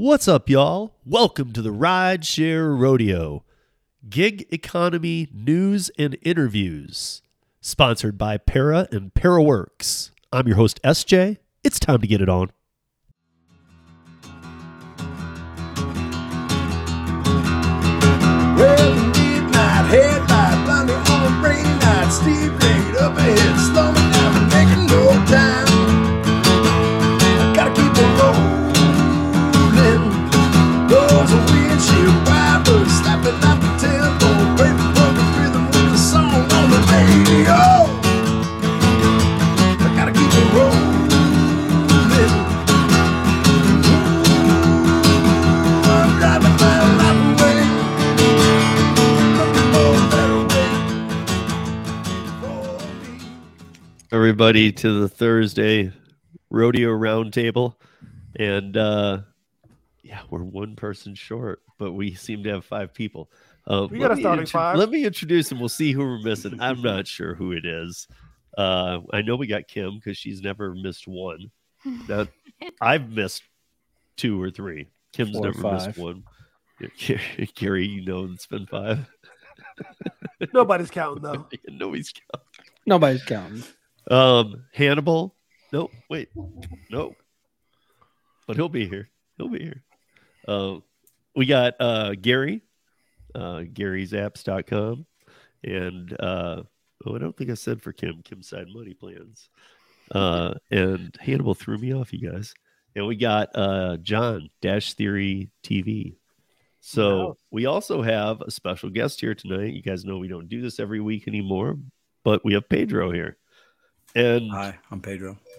What's up, y'all? Welcome to the Ride Share Rodeo, gig economy news and interviews, sponsored by Para and ParaWorks. I'm your host, SJ. It's time to get it on. Well, on up ahead, Everybody to the Thursday rodeo roundtable. And uh, yeah, we're one person short, but we seem to have five people. Uh, We let got a me starting intro- five. Let me introduce them. We'll see who we're missing. I'm not sure who it is. Uh, I know we got Kim because she's never missed one. Now, I've missed two or three. Kim's Four or never missed one. Gary, you know it's been five. Nobody's counting though. Nobody's counting. Nobody's counting. Um, Hannibal. Nope. Wait. Nope. But he'll be here. He'll be here. Uh, we got uh, Gary, uh, Gary'sApps.com. And uh, oh, I don't think I said for Kim, Kim Side Money Plans. Uh, and Hannibal threw me off, you guys. And we got uh, John, Dash Theory TV. So Wow. we also have a special guest here tonight. You guys know we don't do this every week anymore, but we have Pedro here. And Hi, I'm Pedro.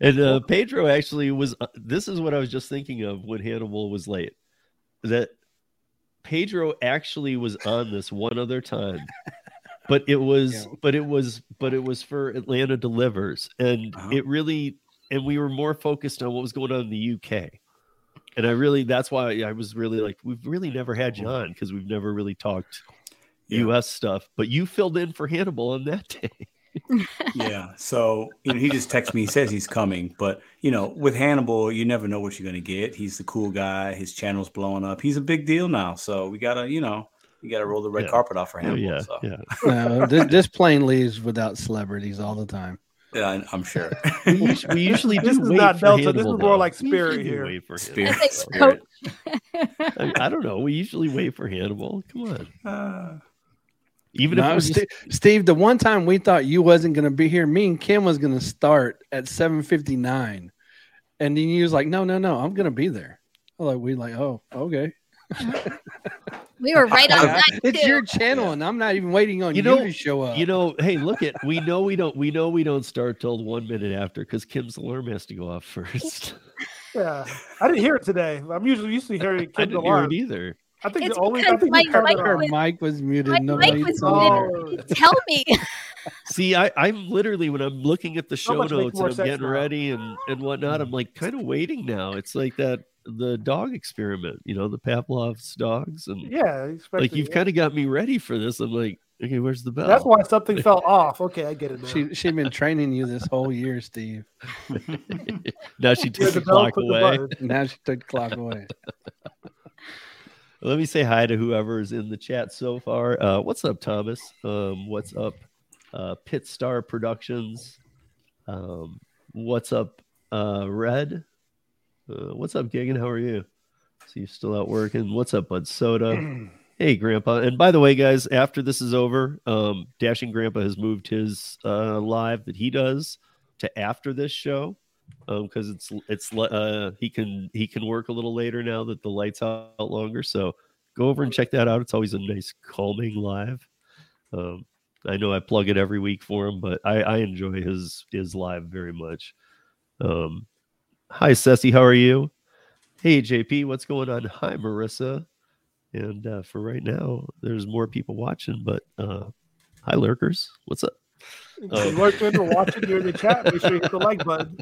and uh, Pedro actually was. Uh, this is what I was just thinking of when Hannibal was late. That Pedro actually was on this one other time, but it was, Yeah. but it was, but it was for Atlanta Delivers, and Uh-huh. it really, and we were more focused on what was going on in the UK. And I really, that's why I was really like, we've really never had you on because we've never really talked Yeah. US stuff, but you filled in for Hannibal on that day. Yeah. So, you know, he just texts me, he says he's coming. But, you know, with Hannibal, you never know what you're going to get. He's the cool guy. His channel's blowing up. He's a big deal now. So we got to, you know, you got to roll the red Yeah. carpet off for Hannibal. yeah, so. yeah. No, this, this plane leaves without celebrities all the time. Yeah, I- I'm sure. We usually, we usually This do is wait not for Delta. This Hannibal, is more though. like Spirit here. wait for Spirit. Spirit. I, I don't know. We usually wait for Hannibal. Come on. Uh, Even No, if we're Ste- Steve, the one time we thought you wasn't going to be here, me and Kim was going to start at 7:59, and then you was like, "No, no, no, I'm going to be there." I was like we like, "Oh, okay." We were right on time it's too. your channel, and I'm not even waiting on You you, know- to show up. you know, hey, look at we know we don't we know we don't start till one minute after because Kim's alarm has to go off first. Yeah, I didn't hear it today. I'm usually used to hearing I Kim's didn't hear alarm. it either. I think It's the only I because think my you turned her was- mic was muted. My Nobody mic was saw her. Oh, Tell me. See, I, I'm literally when I'm looking at the show much notes and I'm getting now. ready and and whatnot, I'm like kind of waiting now. It's like that the dog experiment, you know, the Pavlov's dogs, and yeah, like you've kind of got me ready for this. I'm like, okay, where's the bell? That's why something fell off. Okay, I get it now. She she's been training you this whole year, Steve. now she took the the bell clock put the away. Now she took the clock away. Let me say hi to whoever is in the chat so far. Uh, what's up, Thomas? Um, what's up, uh, Pit Star Productions? Um, what's up, uh, Red? Uh, what's up, Gigan? How are you? So you're still out working. What's up, Bud Soda? hey, Grandpa. And by the way, guys, after this is over, um, Dashing Grandpa has moved his uh, live that he does to after this show because it's it's uh he can he can work a little later now that the lights out longer. So go over and check that out. It's always a nice calming live. Um i know i plug it every week for him but i i enjoy his his live very much. Um hi Ceci, how are you? Hey jp what's going on? Hi marissa. And uh for right now there's more people watching but uh hi lurkers. What's up If you're lurking or watching during the chat, make sure you hit the like button.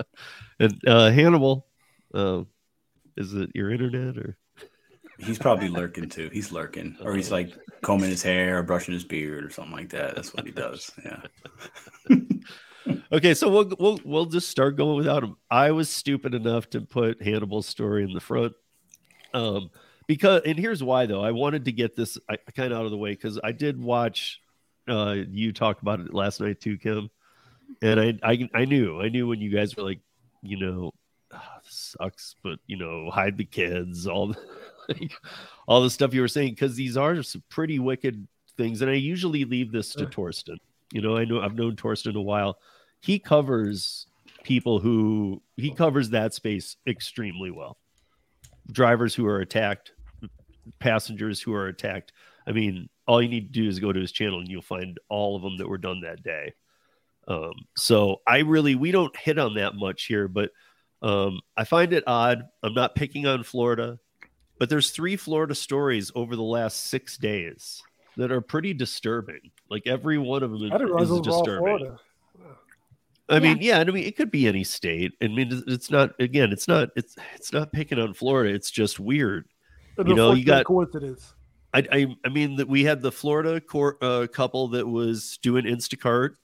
and uh hannibal uh, is it your internet or he's probably lurking too. He's lurking. Or he's like combing his hair or brushing his beard or something like that. That's what he does. Yeah. Okay, so we'll we'll we'll just start going without him. I was stupid enough to put Hannibal's story in the front. Um because and here's why though. I wanted to get this kind of out of the way because I did watch uh you talked about it last night too, Kim. And I I I knew I knew when you guys were like, you know, "Ah, sucks, but you know, hide the kids, all the like, all the stuff you were saying because these are some pretty wicked things. And I usually leave this to Torsten. You know, I know I've known Torsten a while. He covers people who he covers that space extremely well. Drivers who are attacked, passengers who are attacked. I mean, all you need to do is go to his channel and you'll find all of them that were done that day. Um, so I really we don't hit on that much here, but um, I find it odd. I'm not picking on Florida, but there's three Florida stories over the last six days that are pretty disturbing. Like every one of them I is it was disturbing. Florida. I mean, yeah, I mean, it could be any state. I mean, it's- it's not. Again, it's not. It's it's not picking on Florida. It's just weird. An You know, you got- coincidence. I I, I mean that we had the Florida court, uh, couple that was doing Instacart,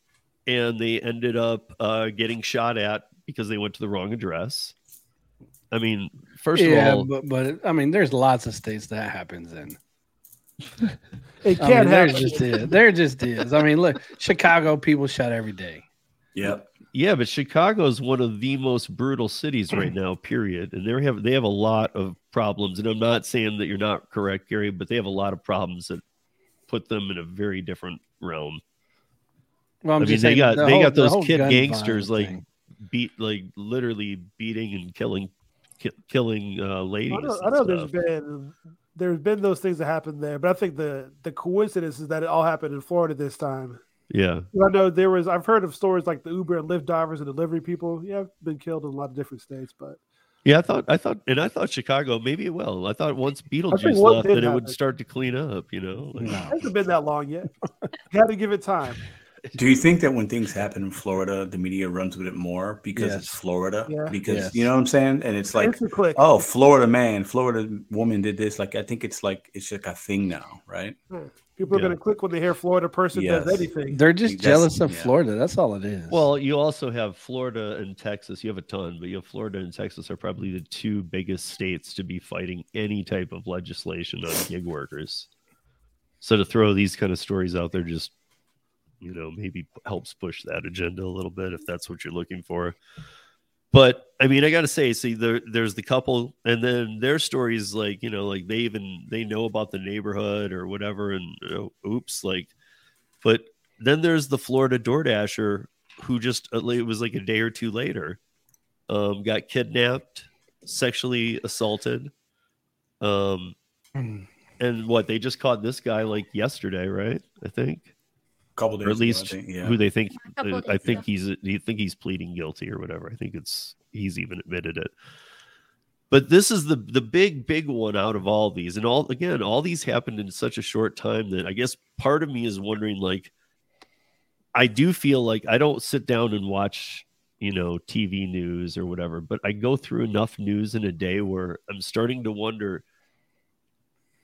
and they ended up uh, getting shot at because they went to the wrong address. I mean, first yeah, of all, but but I mean, there's lots of states that happens in. It can't mean, there just is. There just is. I mean, look, Chicago people shot every day. Yep. Yeah, but Chicago is one of the most brutal cities right now. Period, and they have they have a lot of problems. And I'm not saying that you're not correct, Gary, but they have a lot of problems that put them in a very different realm. Well, I'm I mean, just they saying got the they whole- got those whole kid gangsters like thing. beat like literally beating and killing ki- killing uh, ladies. I know, I and know there's stuff. been there's been those things that happened there, but I think the the coincidence is that it all happened in Florida this time. Yeah. I know there was I've heard of stories like the Uber and Lyft drivers and delivery people. Yeah, been killed in a lot of different states, but Yeah, I thought I thought and I thought Chicago maybe it will. I thought once Beetlejuice one left did that it would start to clean up, you know. Like, it hasn't been that long yet. you had to give it time. Do you think that when things happen in Florida, the media runs with it more because Yes. it's Florida? Yeah. Because Yes. you know what I'm saying? And it's like, Instant click. oh, Florida man, Florida woman did this. Like I think it's like it's just a thing now, right? Hmm. People are Yeah. going to click when they hear Florida person does anything. They're just That's- jealous of yeah. Florida. That's all it is. Well, you also have Florida and Texas. You have a ton, but you have Florida and Texas are probably the two biggest states to be fighting any type of legislation on gig workers. So to throw these kind of stories out there just you know maybe helps push that agenda a little bit if that's what you're looking for. But I mean, I got to say, see, there, there's the couple, and then their stories, like you know, like they even they know about the neighborhood or whatever, and you know, oops, like, but then there's the Florida DoorDasher who just uh, it was like a day or two later, um, got kidnapped, sexually assaulted, um, and what they just caught this guy like yesterday, right? I think, couple days or at ago, least think, yeah. who they think. Uh, I think ago. he's you think he's pleading guilty or whatever. I think it's he's even admitted it. But this is the the big big one out of all these, and all again, all these happened in such a short time that I guess part of me is wondering, like, I do feel like I don't sit down and watch, you know, TV news or whatever, but I go through enough news in a day where I'm starting to wonder.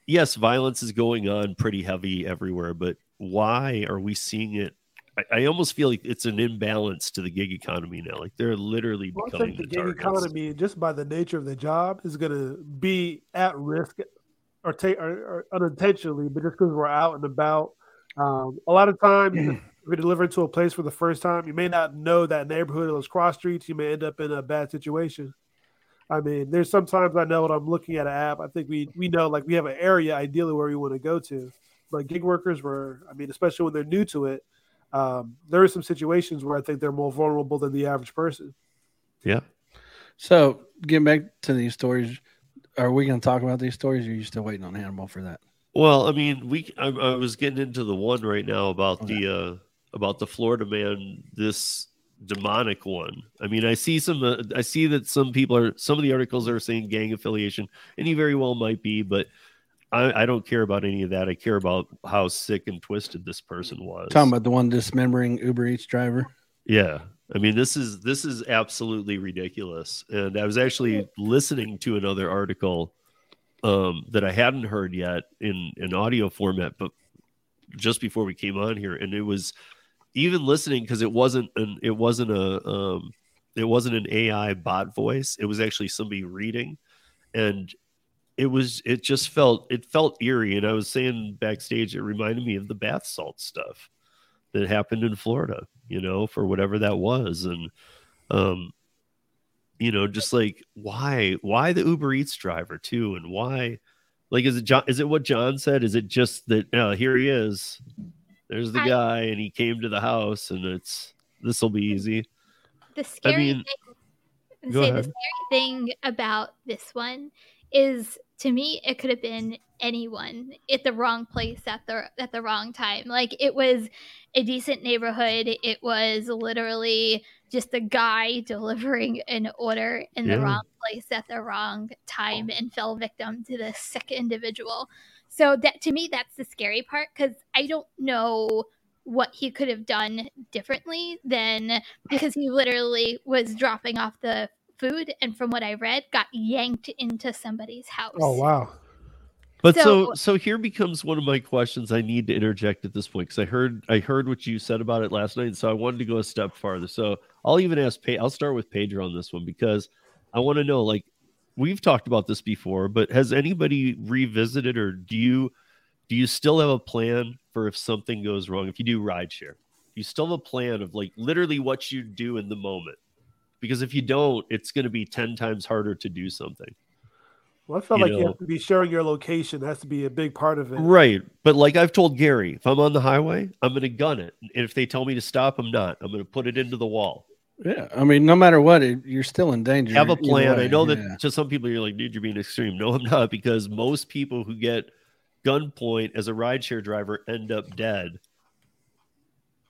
Yes, violence is going on pretty heavy everywhere, but why are we seeing it? I, I almost feel like it's an imbalance to the gig economy now. Like they're literally Well, I becoming think the the gig targets. economy, just by the nature of the job, is going to be at risk, or take or, or unintentionally, but just because we're out and about. Um, a lot of times, if you're delivering to a place for the first time, you may not know that neighborhood or those cross streets. You may end up in a bad situation. I mean, there's sometimes I know when I'm looking at an app, I think we we know like we have an area ideally where we want to go to, but gig workers were, I mean, especially when they're new to it, um, there are some situations where I think they're more vulnerable than the average person. Yeah. so getting back to these stories, are we going to talk about these stories? Or are you still waiting on Hannibal for that? Well, I mean, we I, I was getting into the one right now about the uh about the Florida man, this demonic one. I mean, I see some uh, I see that some people are some of the articles are saying gang affiliation, and he very well might be, but I, I don't care about any of that. I care about how sick and twisted this person was. Talking about the one dismembering Uber Eats driver. Yeah. I mean, this is this is absolutely ridiculous. And I was actually listening to another article um, that I hadn't heard yet in in audio format, but just before we came on here, and it was even listening because it wasn't an it wasn't a um it wasn't an AI bot voice. It was actually somebody reading, and it was it just felt it felt eerie. And I was saying backstage, it reminded me of the bath salt stuff that happened in Florida. You know, for whatever that was, and um, you know, just like why why the Uber Eats driver too, and why like is it John? Is it what John said? Is it just that uh, here he is? There's the I- guy, and he came to the house, and it's this will be easy. The scary mean- thing, say ahead. the scary thing about this one is to me it could have been anyone at the wrong place at the at the wrong time. Like it was a decent neighborhood. It was literally just a guy delivering an order in Yeah. the wrong place at the wrong time oh. and fell victim to this sick individual. So that to me that's the scary part cuz I don't know what he could have done differently than because he literally was dropping off the food and from what I read got yanked into somebody's house. Oh wow. But so, So- so here becomes one of my questions I need to interject at this point because I heard I heard what you said about it last night, and so I wanted to go a step farther. So I'll even ask Pe- I'll start with Pedro on this one because I want to know like we've talked about this before, but has anybody revisited or do you do you still have a plan for if something goes wrong? If you do rideshare, you still have a plan of like literally what you do in the moment. Because if you don't, it's going to be 10 times harder to do something. Well, I felt You like you have to be sharing your location. That has to be a big part of it. Right. But like I've told Gary, if I'm on the highway, I'm going to gun it. And if they tell me to stop, I'm not. I'm going to put it into the wall. Yeah, I mean, no matter what, it, you're still in danger. Have a either plan. I know that yeah. to some people, you're like, dude, you're being extreme. No, I'm not, because most people who get gunpoint as a rideshare driver end up dead.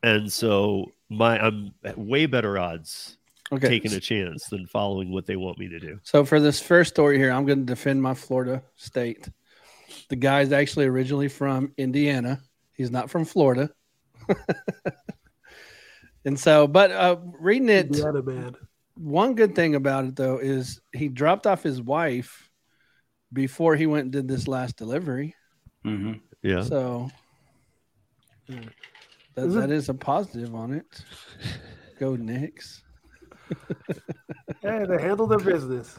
And so my I'm at way better odds okay. taking a chance than following what they want me to do. So for this first story here, I'm going to defend my Florida state. The guy's actually originally from Indiana. He's not from Florida. and so, but uh, reading it, Indiana man. one good thing about it though is he dropped off his wife before he went and did this last delivery. hmm Yeah. So that, Is it- that is a positive on it. Go Knicks. Hey, they handle their business.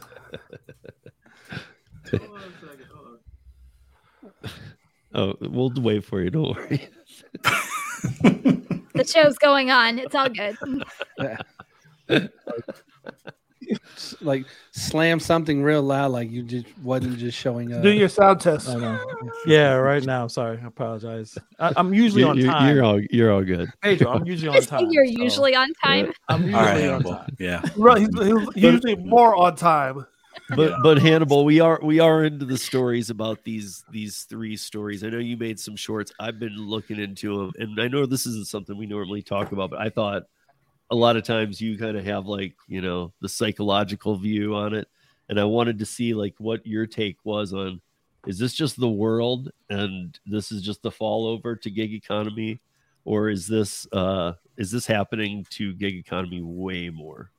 Oh, we'll wait for you. Don't worry. The show's going on. It's all good. S- Like slam something real loud, like you just wasn't just showing up. Do your sound test. I know. Yeah, right now. Sorry, I apologize. I, I'm usually You- on you- time. You're all you're all good. Pedro, I'm usually on time. you're so usually on time. I'm usually All right, on Hannibal. time. Yeah. Right, he's, he's usually more on time. but but Hannibal, we are we are into the stories about these these three stories. I know you made some shorts. I've been looking into them, and I know this isn't something we normally talk about, but I thought a lot of times you kind of have like you know the psychological view on it, and I wanted to see like what your take was on. Is this just the world, and this is just the fall over to gig economy, or is this uh is this happening to gig economy way more?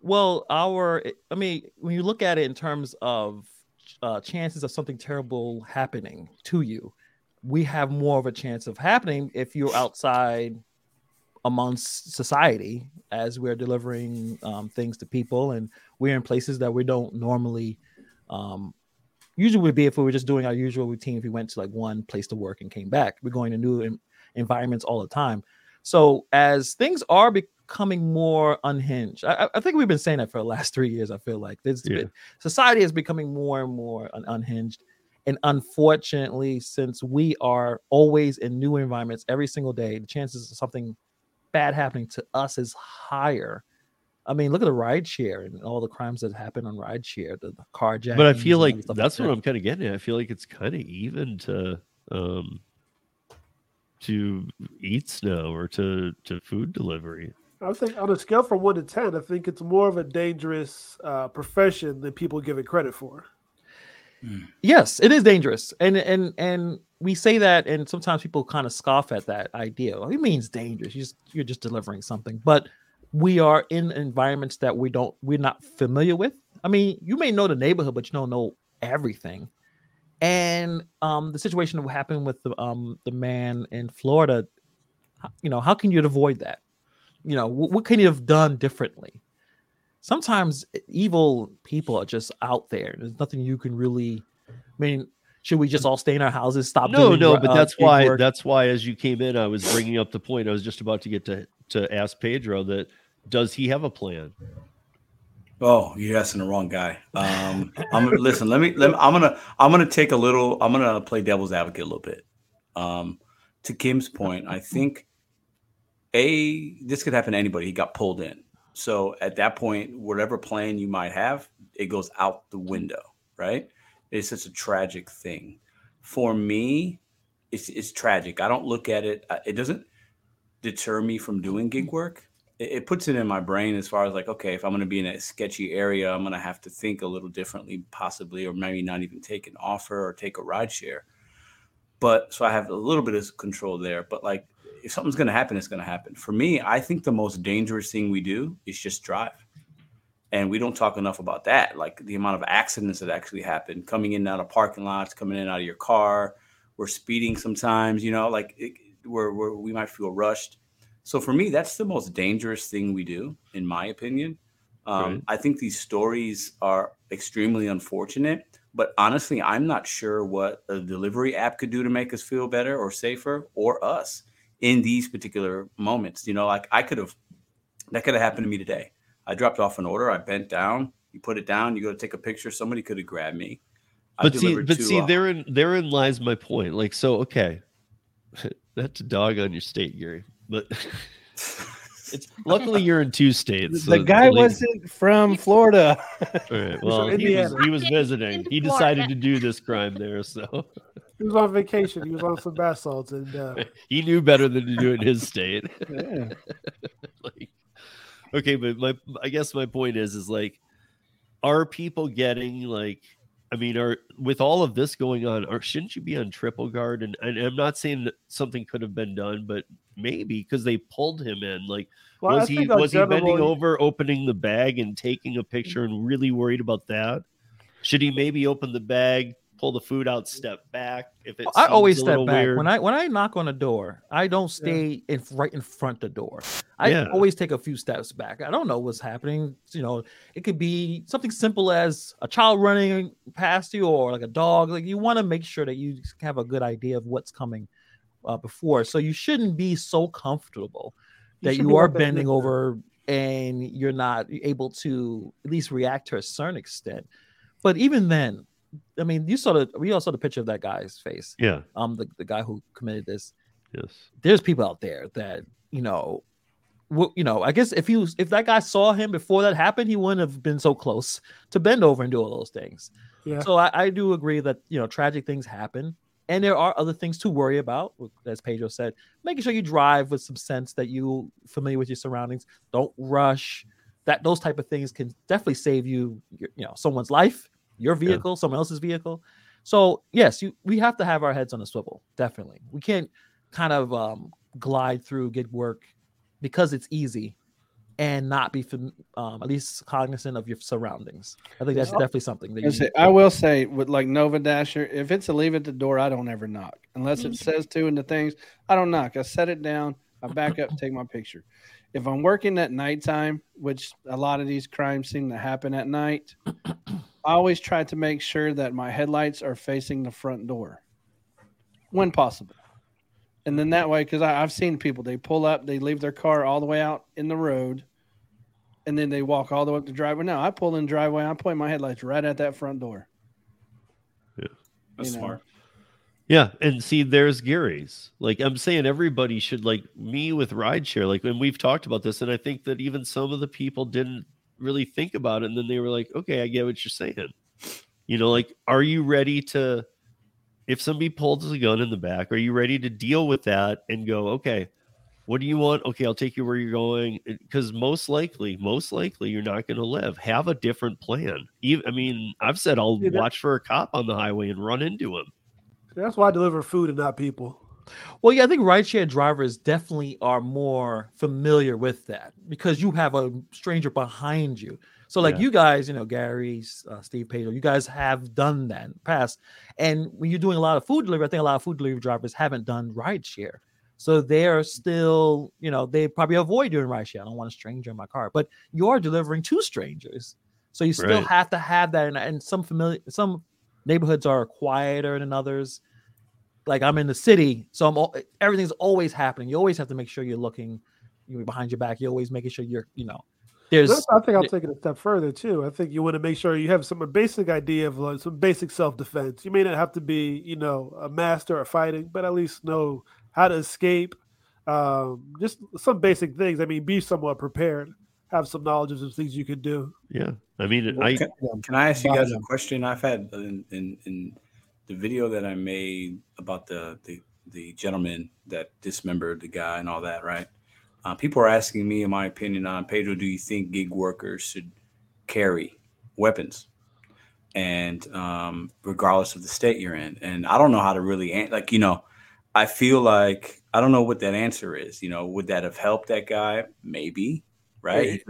Well, our, I mean, when you look at it in terms of uh, chances of something terrible happening to you, we have more of a chance of happening if you're outside amongst society as we're delivering um, things to people. And we're in places that we don't normally um, usually would be if we were just doing our usual routine. If we went to like one place to work and came back we're going to new en- environments all the time. So as things are becoming more unhinged I, I- think we've been saying that for the last three years i feel like. This Yeah. society is becoming more and more un- unhinged. And unfortunately since we are always in new environments every single day the chances of something bad happening to us is higher i mean look at the ride share and all the crimes that happen on ride share the, the carjacking but I feel like that's what I'm kind of getting at. I feel like it's kind of even to um to eats now or to to food delivery. I think on a scale from one to ten, I think it's more of a dangerous uh, profession than people give it credit for. yes it is dangerous and and and we say that and sometimes people kind of scoff at that idea it means dangerous you just, you're just delivering something but we are in environments that we don't we're not familiar with i mean you may know the neighborhood but you don't know everything and um the situation that happened with the um the man in florida You know, how can you avoid that? You know, wh- what can you have done differently? Sometimes evil people are just out there. There's nothing you can really. I mean, should we just all stay in our houses? Stop? no, doing no, but uh, that's why work? that's why as you came in, I was bringing up the point. I was just about to get to to ask Pedro that does he have a plan? Oh, you're asking the wrong guy. Um, I'm gonna listen. Let me. Let me I'm gonna. I'm gonna take a little. I'm gonna play devil's advocate a little bit. Um, to Kim's point, I think a this could happen to anybody. He got pulled in. So at that point, whatever plan you might have, it goes out the window. Right? It's such a tragic thing. For me, it's it's tragic. I don't look at it. uh, It doesn't deter me from doing gig work it, it puts it in my brain as far as like, okay, if I'm going to be in a sketchy area, I'm going to have to think a little differently, possibly, or maybe not even take an offer or take a ride share. But so I have a little bit of control there. But like, if something's going to happen, it's going to happen. For me, I think the most dangerous thing we do is just drive. And we don't talk enough about that, like the amount of accidents that actually happen coming in and out of parking lots, coming in and out of your car. We're speeding sometimes, you know, like it, where, where we might feel rushed. So for me, that's the most dangerous thing we do, in my opinion. Um, Right. I think these stories are extremely unfortunate, but honestly, I'm not sure what a delivery app could do to make us feel better or safer or us in these particular moments. You know, like I could have, that could have happened to me today. I dropped off an order, I bent down, you put it down, you go to take a picture, somebody could have grabbed me. I But see, but to, see, uh, therein therein lies my point. Like, so okay, that's a dog on your state, Gary. But it's luckily you're in two states. so the guy at least- wasn't from Florida. All right. Well, he was, he was visiting. He decided to do this crime there, so He was on vacation. He was on some bath salts, and uh, he knew better than to do it in his state. Yeah. like, okay, but my I guess my point is is like, are people getting like? I mean, are with all of this going on, or shouldn't you be on triple guard? And, and I'm not saying that something could have been done, but maybe because they pulled him in. Like, well, was he was he bending over, opening the bag, and taking a picture, and really worried about that? Should he maybe open the bag, pull the food out, step back? If it I always a step back weird? when I when I knock on a door. I don't stay in right in front of the door. I Yeah. always take a few steps back. I don't know what's happening. You know, it could be something simple as a child running past you or like a dog. Like you want to make sure that you have a good idea of what's coming uh, before. So you shouldn't be so comfortable that should you are bending picture. over and you're not able to at least react to a certain extent. But even then, I mean, you saw the we all saw the picture of that guy's face. Yeah, um the, the guy who committed this. Yes, there's people out there that you know w- you know i guess if he was if that guy saw him before that happened he wouldn't have been so close to bend over and do all those things. Yeah. so I, I do agree that you know tragic things happen. And there are other things to worry about as pedro said making sure you drive with some sense that you familiar with your surroundings. Don't rush. That those type of things can definitely save you you know someone's life your vehicle someone else's vehicle so yes you we have to have our heads on a swivel definitely we can't kind of um, glide through gig work because it's easy and not be fam- um, at least cognizant of your surroundings i think that's Yeah. definitely something that say- I will say with like Nova Dasher, if it's a leave at the door, I don't ever knock unless it says to in the things. I don't knock. I set it down. I back up, take my picture. If I'm working at nighttime, which a lot of these crimes seem to happen at night, I always try to make sure that my headlights are facing the front door when possible. And then that way, because I've seen people, they pull up, they leave their car all the way out in the road, and then they walk all the way up the driveway. No, I pull in the driveway, I point my headlights right at that front door. Yeah, that's you know. smart. Yeah, and see, there's Gary's. Like I'm saying, everybody should like me with rideshare. Like, and we've talked about this, and I think that even some of the people didn't really think about it, and then they were like, "Okay, I get what you're saying." You know, like, are you ready to? If somebody pulls a gun in the back, are you ready to deal with that and go, "Okay, what do you want? Okay, I'll take you where you're going." Because most likely, most likely, you're not going to live. Have a different plan. Even, I mean, I've said I'll Yeah, watch for a cop on the highway and run into him. that's why I deliver food and not people. Well, yeah, I think rideshare drivers definitely are more familiar with that because you have a stranger behind you. So, like Yeah. you guys, you know, Gary, uh, Steve Pedro, you guys have done that in the past. And when you're doing a lot of food delivery, I think a lot of food delivery drivers haven't done rideshare. So they are still, you know, they probably avoid doing ride share. I don't want a stranger in my car, but you're delivering to strangers. So you still Right. have to have that. And, and some familiar, some neighborhoods are quieter than others. Like I'm in the city, so I'm al- everything's always happening. You always have to make sure you're looking you're behind your back. You're always making sure you're, you know, there's I think I'll take it a step further too. I think you want to make sure you have some basic idea of like some basic self defense. You may not have to be, you know, a master at fighting, but at least know how to escape. Um, just some basic things. I mean, be somewhat prepared. Have some knowledge of some things you can do. Yeah, I mean, Well, I can, can I ask you guys a question? I've had in, in in the video that I made about the the the gentleman that dismembered the guy and all that, right? Uh, people are asking me, in my opinion, on Pedro, do you think gig workers should carry weapons? And um, regardless of the state you're in, and I don't know how to really an- like, you know, I feel like I don't know what that answer is. You know, would that have helped that guy? Maybe, right?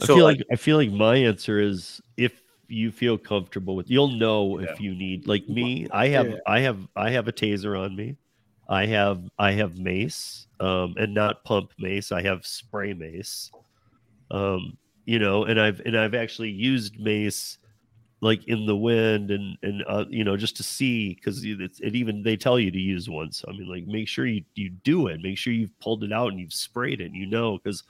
I feel like I feel like my answer is if you feel comfortable with you'll know Yeah. if you need like me I have Yeah. I have I have a taser on me. I have I have mace um and not pump mace. I have spray mace. Um you know and I've and I've actually used mace like in the wind and and uh, you know just to see cuz it, it even they tell you to use one. So I mean like make sure you you do it. Make sure you've pulled it out and you've sprayed it. And you know cuz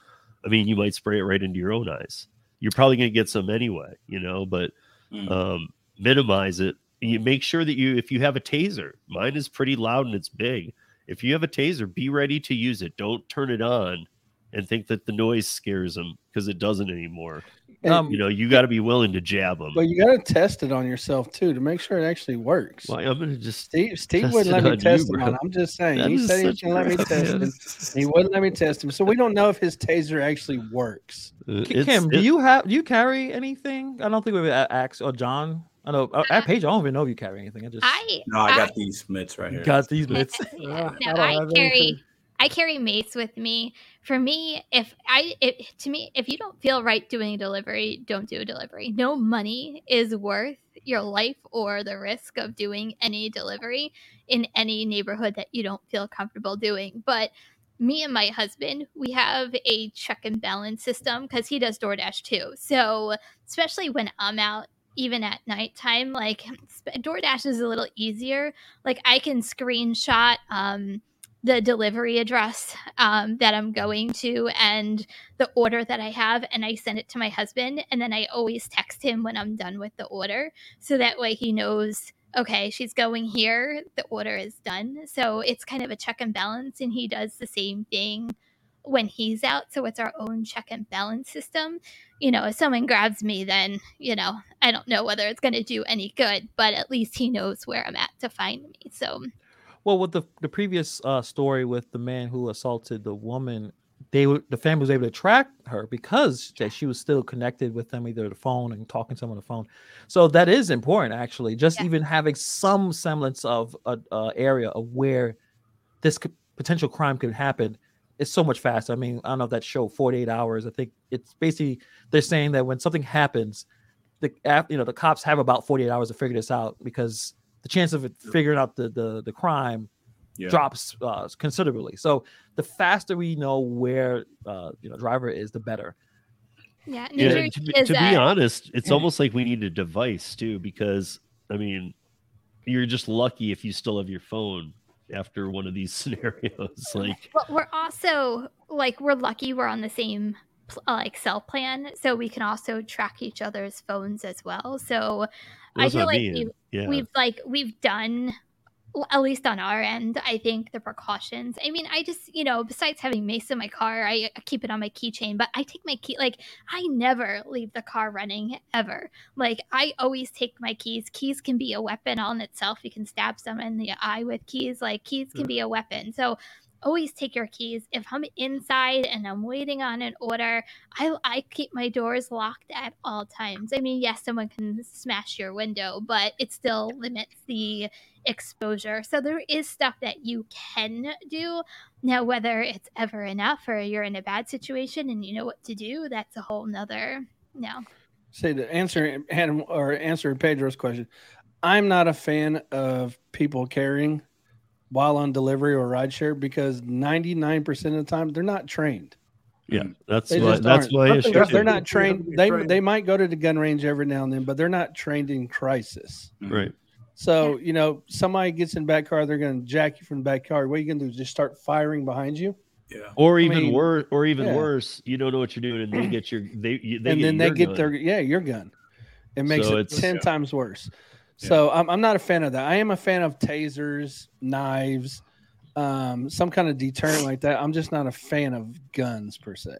I mean, you might spray it right into your own eyes. You're probably going to get some anyway, you know, but Mm. um, minimize it. You make sure that you, if you have a taser, mine is pretty loud and it's big. If you have a taser, be ready to use it. Don't turn it on and think that the noise scares them because it doesn't anymore. um, You know, you got to be willing to jab them. But you got to test it on yourself too to make sure it actually works. Why I'm going to just Steve, Steve Test wouldn't it let me on you, test him on. I'm just saying. That he said he was such gonna let me test him. He wouldn't let me test him, so we don't know if his taser actually works. uh, Ki- it's- Kim, do you have do you carry anything? I don't think we've a- asked or John. I know uh, at Page. I don't even know if you carry anything. I just I No, I got these mitts right here. got these bits. Yeah, no, I I, carry anything. I carry mace with me. For me, if I to me, if you don't feel right doing a delivery, don't do a delivery. No money is worth your life or the risk of doing any delivery in any neighborhood that you don't feel comfortable doing. But me and my husband, we have a check and balance system because he does DoorDash too. So especially when I'm out, even at nighttime, like DoorDash is a little easier. Like I can screenshot um, the delivery address um, that I'm going to and the order that I have, and I send it to my husband, and then I always text him when I'm done with the order, so that way he knows. Okay, she's going here. The order is done. So it's kind of a check and balance, and he does the same thing when he's out. So it's our own check and balance system. You know, if someone grabs me, then, you know, I don't know whether it's going to do any good, but at least he knows where I'm at to find me. So, Well, with the the previous uh, story with the man who assaulted the woman, they were the family was able to track her because that she was still connected with them, either the phone and talking to them on the phone. So that is important, actually. Just Yeah. even having some semblance of a, a area of where this could, potential crime could happen is so much faster. I mean, I don't know if that show 48 hours. I think it's basically they're saying that when something happens, the you know, the cops have about 48 hours to figure this out because the chance of it figuring out the the, the crime Yeah. drops uh, considerably. So the faster we know where uh, you know driver is, the better. yeah, New Yeah, Jersey to, be, is to be a- honest, it's almost like we need a device too, because I mean, you're just lucky if you still have your phone after one of these scenarios. Like, But we're also like we're lucky we're on the same pl- uh, like cell plan, so we can also track each other's phones as well. So I feel I like mean. we've, yeah, we've like we've done at least on our end. I think the precautions. I mean, I just you know besides having mace in my car, I, I keep it on my keychain, but I take my key like I never leave the car running ever. Like I always take my keys. Keys can be a weapon on itself. You can stab someone in the eye with keys. Like keys can be a weapon. So always take your keys. If I'm inside and I'm waiting on an order, I I keep my doors locked at all times. I mean, yes, someone can smash your window, but it still limits the exposure. So there is stuff that you can do. Now, whether it's ever enough or you're in a bad situation and you know what to do, that's a whole nother no. Say the answer or answer Pedro's question, I'm not a fan of people carrying while on delivery or rideshare because 99% of the time they're not trained. Yeah, that's They my just that's aren't. my issue. They're, they're too. not They have to trained. They trained. they might go to the gun range every now and then, but they're not trained in crisis. Mm. right. So you know, somebody gets in the back car, they're going to jack you from the back car. What are you going to do? Just start firing behind you, Yeah. Or even mean, worse, or even yeah. worse, you don't know what you're doing, and they get your they you- they and get then they get gun. their yeah your gun. It makes So it ten Yeah. times worse. So I'm, I'm not a fan of that. I am a fan of tasers, knives, um, some kind of deterrent like that. I'm just not a fan of guns per se.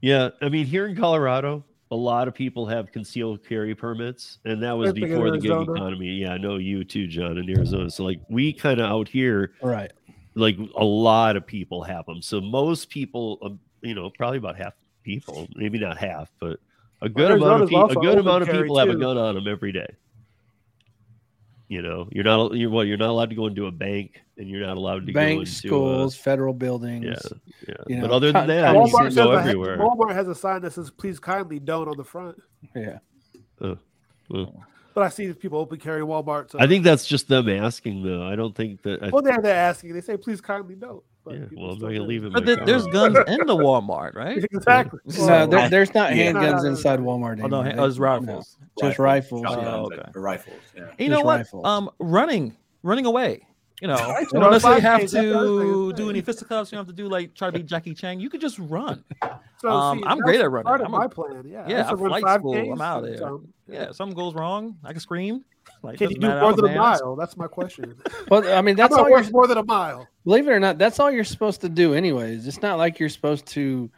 Yeah, I mean, here in Colorado, a lot of people have concealed carry permits, and that was Same before the gig economy. Yeah, I know you too, John, in Arizona. So like, we kind of out here, Right. like a lot of people have them. So most people, um, you know, probably about half people, maybe not half, but a good amount of Arizona's people, a good amount of carry, people have a gun on them every day. You know, you're not you're well, you're not allowed to go into a bank, and you're not allowed to go into schools, A, federal buildings. yeah, yeah. you but know, other than that, co- you Walmart, can says go a- everywhere. Walmart has a sign that says "Please kindly don't" on the front. Yeah. Uh, uh. But I see people open carry Walmart. So. I think that's just them asking, though. I don't think that. I, well, they're they're asking. They say "Please kindly don't." But yeah, well, I'm still not gonna leave it. But my there, there's guns in the Walmart, right? Exactly. No, there, there's not Yeah. handguns No, no, no, inside no. Walmart Oh, no, anymore. oh, it's rifles. no, just rifles. shotguns, yeah. Oh, okay. rifles. Yeah. And you know Just what? rifles. Um, running, running away. You know, you don't necessarily have Ks, that's the other thing to to do any fisticuffs. You don't have to do like try to be Jackie Chan. You could just run. So, Um, I'm great at running. Part of I'm a- my plan. Yeah. Yeah, I'm run flight 5Ks, school. I'm out there. so- Yeah, if something goes wrong, I can scream. Like, Can you do more than a man. mile? That's my question. Well, I mean, that's all worth more than a mile? believe it or not, that's all you're supposed to do, anyways. It's not like you're supposed to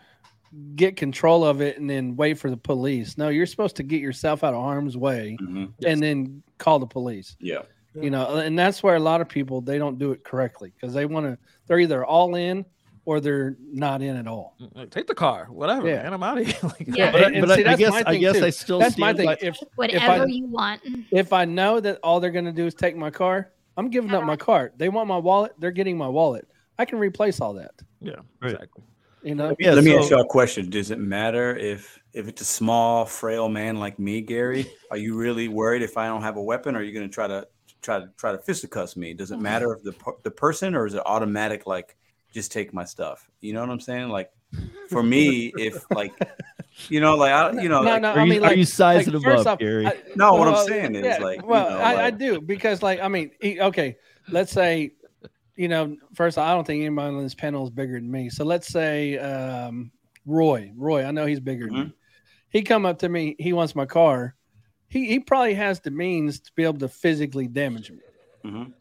get control of it and then wait for the police. No, you're supposed to get yourself out of harm's way Mhm. and then call the police. Yeah. You know, and that's where a lot of people they don't do it correctly because they want to. They're either all in or they're not in at all. Mm, like, Take the car, whatever. Yeah. Man, I'm out of here. Like, Yeah. But, I- And but see, I, I guess my I guess too. I still That's my thing. by- If Whatever I- you want. if I know that all they're going to do is take my car, I'm giving up my car. They want my wallet, they're getting my wallet. I can replace all that. yeah, Right. exactly. You know, Yeah, Let me ask you a question. Does it matter if if it's a small, frail man like me, Gary? Are you really worried if I don't have a weapon? Or are you going to try to try to try to fisticuffs me? Does it mm-hmm. matter if the the person, or is it automatic? Like, just take my stuff. You know what I'm saying? Like, for me, if like, you know, like I, you know, no, like, no. Are I you- mean, are you sizing like, them up, off, Gary? I- No, what I'm saying is, like, you well, know, I, I do because, like, I mean, okay, let's say, you know, first, I don't think anybody on this panel is bigger than me. So let's say um, Roy. Roy, I know he's bigger Mm-hmm. me. He come up to me. He wants my car. He he probably has the means to be able to physically damage me. Mhm.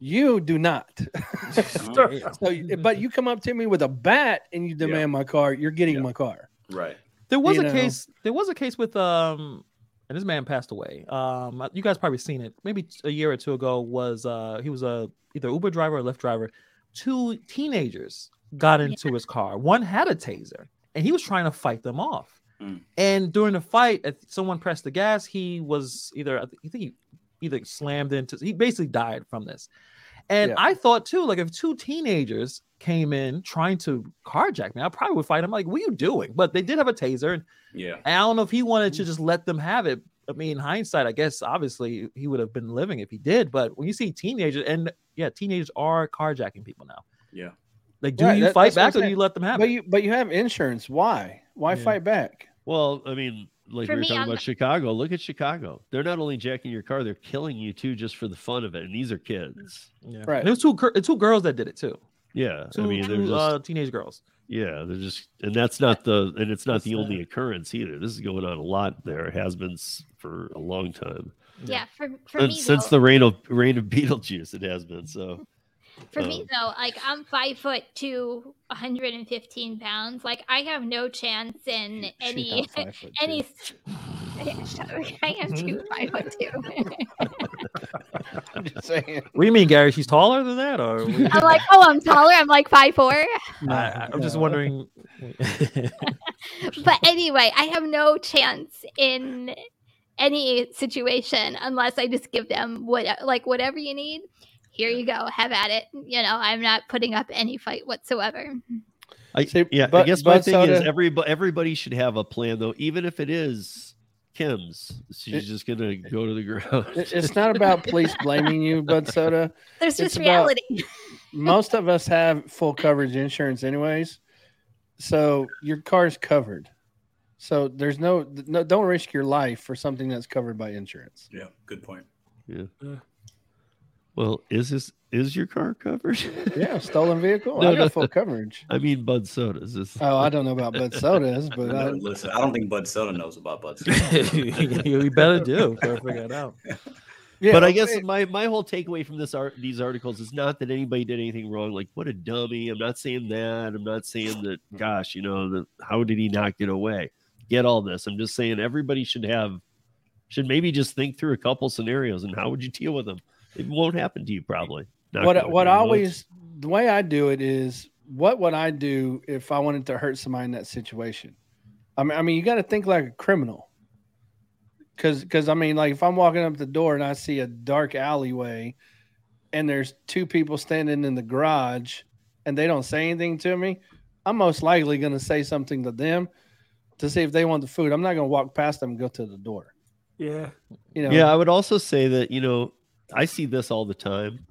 You do not. So, but you come up to me with a bat and you demand my car. You're getting Yeah. my car. right. There was You a know. case. There was a case with um, and this man passed away. Um, you guys probably seen it. Maybe a year or two ago. Was uh, he was a either Uber driver or Lyft driver. Two teenagers got into his car. One had a taser, and he was trying to fight them off. Mm. And during the fight, if someone pressed the gas. He was either I think he either slammed into. He basically died from this. And Yeah. I thought too, like if two teenagers came in trying to carjack me, I probably would fight him. Like, what are you doing? But they did have a taser, and Yeah. I don't know if he wanted to just let them have it. I mean, in hindsight, I guess obviously he would have been living if he did. But when you see teenagers, and yeah, teenagers are carjacking people now. Yeah. Like, do Right, you that- fight that's what I'm back or do you let them have But it? you but you have insurance. Why? Why Yeah. fight back? Well, I mean, like For we were me, talking I'm- about Chicago. Look at Chicago. They're not only jacking your car, they're killing you too, just for the fun of it. And these are kids. yeah. Right. There was two gir- two girls that did it too. Yeah, Two, I mean, they're just uh, teenage girls. yeah, they're just, and that's not the, and it's not That's the only sad. occurrence either. This is going on a lot there. It has been for a long time Yeah, for for since, me since though, the reign of reign of Beetlejuice. It has been so. For me um, though, like I'm five foot two, 115 pounds. Like I have no chance in She's any not five foot any. I am two five foot two. I'm just saying. What do you mean, Gary? She's taller than that, or I'm like, oh, I'm taller. I'm like five four. I, I'm just wondering. But anyway, I have no chance in any situation unless I just give them what like whatever you need. Here you go, have at it. You know, I'm not putting up any fight whatsoever. I, See, yeah, I guess my but thing is soda- everybody everybody should have a plan though, even if it is Kim's. She's It- just gonna go to the ground. It's not about police blaming you, Bud Soda. There's It's just about- reality. most of us have full coverage insurance, anyways. So your car's covered. So there's no, no don't risk your life for something that's covered by insurance. Yeah, good point. Uh, Well, is this is your car covered? Yeah, stolen vehicle. No, I got no. full coverage. I mean, Bud Sodas. Is Oh, I don't know about Bud sodas, but I, listen, I don't think Bud Soda knows about Bud Soda. you better do. Better figure it out. yeah, but I guess okay. my my whole takeaway from this art these articles is not that anybody did anything wrong. Like, what a dummy! I'm not saying that. I'm not saying that. Gosh, you know, the, how did he not get away? Get all this. I'm just saying everybody should have should maybe just think through a couple scenarios and how would you deal with them. It won't happen to you probably. Knock what what wood, I you know? always the way I do it is what would I do if I wanted to hurt somebody in that situation? I mean, I mean, you got to think like a criminal. Cause, cause I mean, like if I'm walking up the door and I see a dark alleyway, and there's two people standing in the garage, and they don't say anything to me, I'm most likely going to say something to them to see if they want the food. I'm not going to walk past them and go to the door. Yeah. You know, Yeah, I would also say that, you know, I see this all the time.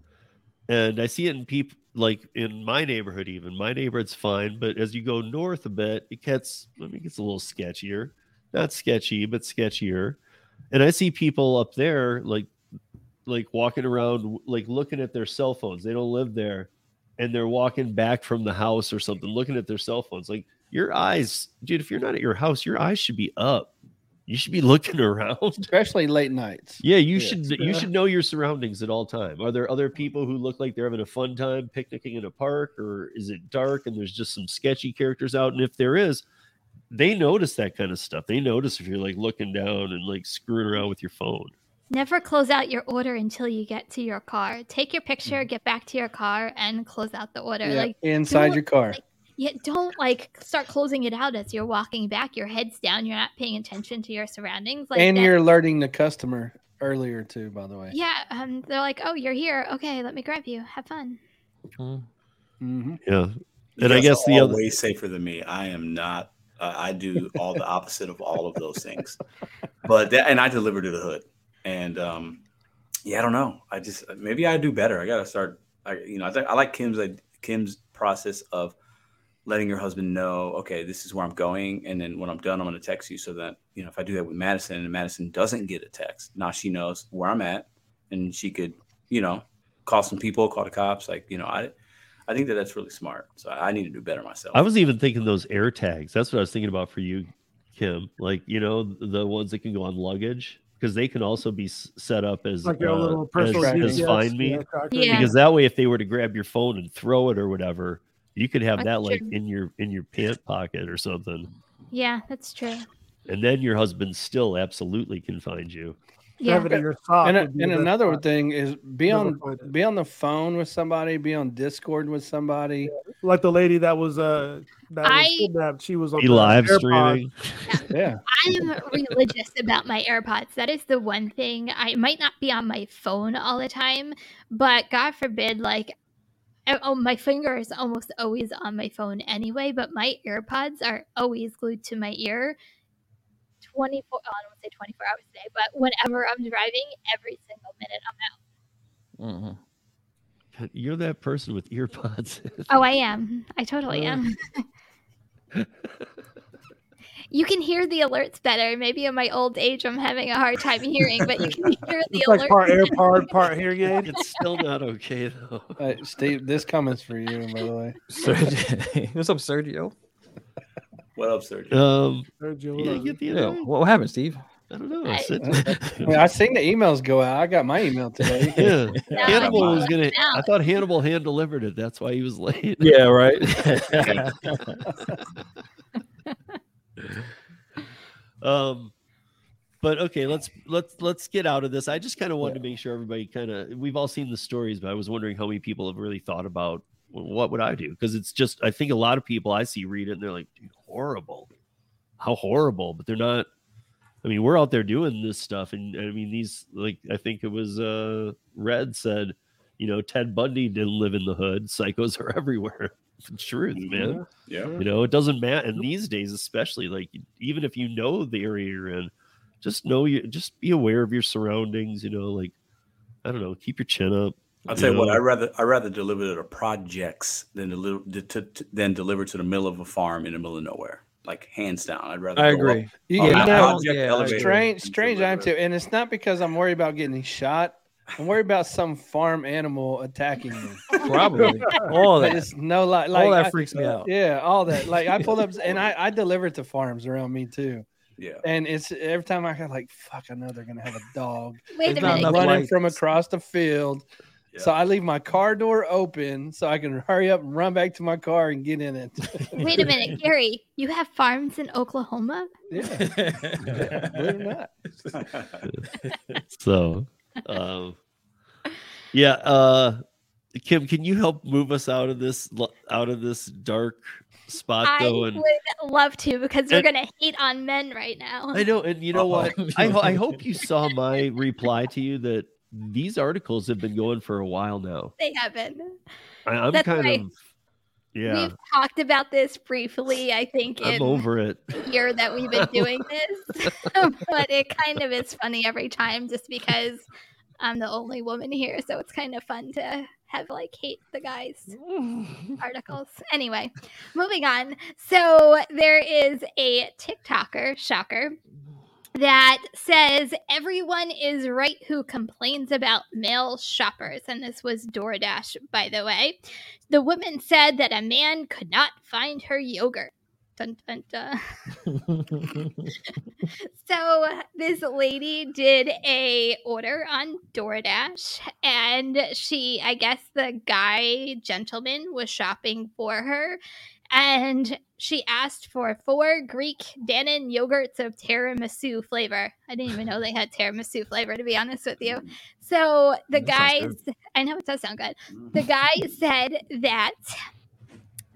And I see it in people like in my neighborhood, even. My neighborhood's fine, but as you go north a bit, it gets I mean, it gets a little sketchier. Not sketchy, but sketchier. And I see people up there like like walking around like looking at their cell phones. They don't live there and they're walking back from the house or something, looking at their cell phones. Like your eyes, dude, if you're not at your house, your eyes should be up. You should be looking around. especially late nights. Yeah, you Yeah. should you should know your surroundings at all time. Are there other people who look like they're having a fun time picnicking in a park, or is it dark and there's just some sketchy characters out? And if there is, they notice that kind of stuff. They notice if you're like looking down and like screwing around with your phone. Never close out your order until you get to your car. Take your picture, mm. get back to your car, and close out the order. Yeah, Like, inside your car. like, yeah, don't like start closing it out as you're walking back. Your head's down. You're not paying attention to your surroundings. Like, and that- you're alerting the customer earlier too, by the way. yeah. Um, they're like, oh, you're here. Okay, let me grab you. Have fun. Mm. hmm Yeah, You and I guess the all other way safer than me. I am not. Uh, I do all the opposite of all of those things. But that, and I deliver to the hood. And um, yeah, I don't know. I just maybe I do better. I gotta start. I you know I, think I like Kim's like, Kim's process of letting your husband know. Okay, this is where I'm going, and then when I'm done, I'm gonna text you so that you know if I do that with Madison and Madison doesn't get a text, now she knows where I'm at, and she could you know call some people, call the cops. Like you know I. I think that that's really smart. So I need to do better myself. I was even thinking those air tags. That's what I was thinking about for you, Kim. Like you know the ones that can go on luggage because they can also be set up as Like your uh, little as, personal tracking. as find me. Yeah. because that way if they were to grab your phone and throw it or whatever you could have That's that like true. in your in your pant pocket or something Yeah, that's true. and then your husband still absolutely can find you Yeah. In your sock And, a- and another part. thing is be on be on the phone with somebody, be on Discord with somebody. like the lady that was uh that was I- kidnapped. She was on be the live AirPod. streaming Yeah. I'm religious about my AirPods. That is the one thing. I might not be on my phone all the time, but God forbid, like, oh, my finger is almost always on my phone anyway, but my AirPods are always glued to my ear 24, oh, I don't want to say 24 hours a day, but whenever I'm driving, every single minute I'm out. Mhm. you're that person with ear pods Oh, I am. I totally Uh. am. you can hear the alerts better. Maybe in my old age, I'm having a hard time hearing, but you can hear the It's like alerts. part AirPod, part hearing aid. it's still not okay though Uh, Steve, this comment's for you, by the way. Sergio. What's up, Sergio? What up, Sergio? um Sergio, yeah, get the Yeah. invite? What, what happened, Steve? i don't know I- I, mean, I seen the emails go out. I got my email today. yeah No, hannibal I was gonna left i thought hannibal hand delivered it that's why he was late Yeah, right. Um but okay let's let's let's get out of this. I just kind of wanted to make sure everybody kind of we've all seen the stories but i was wondering how many people have really thought about well, what would i do? Because it's just i think a lot of people i see read it and they're like dude horrible. How horrible. But they're not i mean we're out there doing this stuff and i mean these like i think it was uh red said you know ted bundy didn't live in the hood. Psychos are everywhere truth mm-hmm. man Yeah. you know it doesn't matter and these days especially like even if you know the area you're in just know you just be aware of your surroundings you know like i don't know keep your chin up I'll tell you what. Yeah. I rather I rather deliver to the projects than deliver to, to, than deliver to the middle of a farm in the middle of nowhere. Like hands down, I'd rather. I agree. up- You, up you a know, project yeah, elevator strange, strange. I am deliver. too, and it's not because I'm worried about getting shot. I'm worried about some farm animal attacking me. Probably all But that. it's no like, like all that I- freaks me out. yeah, all that. Like I pulled up and I, I deliver to farms around me too. Yeah. And it's every time I got like, fuck, I know they're gonna have a dog Wait a minute. running lights. from across the field. So I leave my car door open so I can hurry up and run back to my car and get in it. Wait a minute, Gary. You have farms in Oklahoma? yeah, believe it or not. So, um, yeah, uh, Kim, can you help move us out of this out of this dark spot I though? And would love to because we're And- gonna hate on men right now. I know, and you know what? Uh-oh. I ho- I hope you saw my reply to you that these articles have been going for a while now. They haven't. I, I'm That's kind right. of, yeah, We've talked about this briefly, I think, I'm in over it. the year that we've been doing this. but it kind of is funny every time just because I'm the only woman here. So it's kind of fun to have like hate the guys articles. Anyway, moving on. So there is a TikToker, shocker, that says everyone is right who complains about male shoppers. And this was DoorDash, by the way. The woman said that a man could not find her yogurt. Dun, dun, dun. So this lady did a order on DoorDash and she I guess the guy gentleman was shopping for her and she asked for four Greek Dannon yogurts of tiramisu flavor. I didn't even know they had tiramisu flavor to be honest with you. So the Mm, That guys I know it does sound good. The guy said that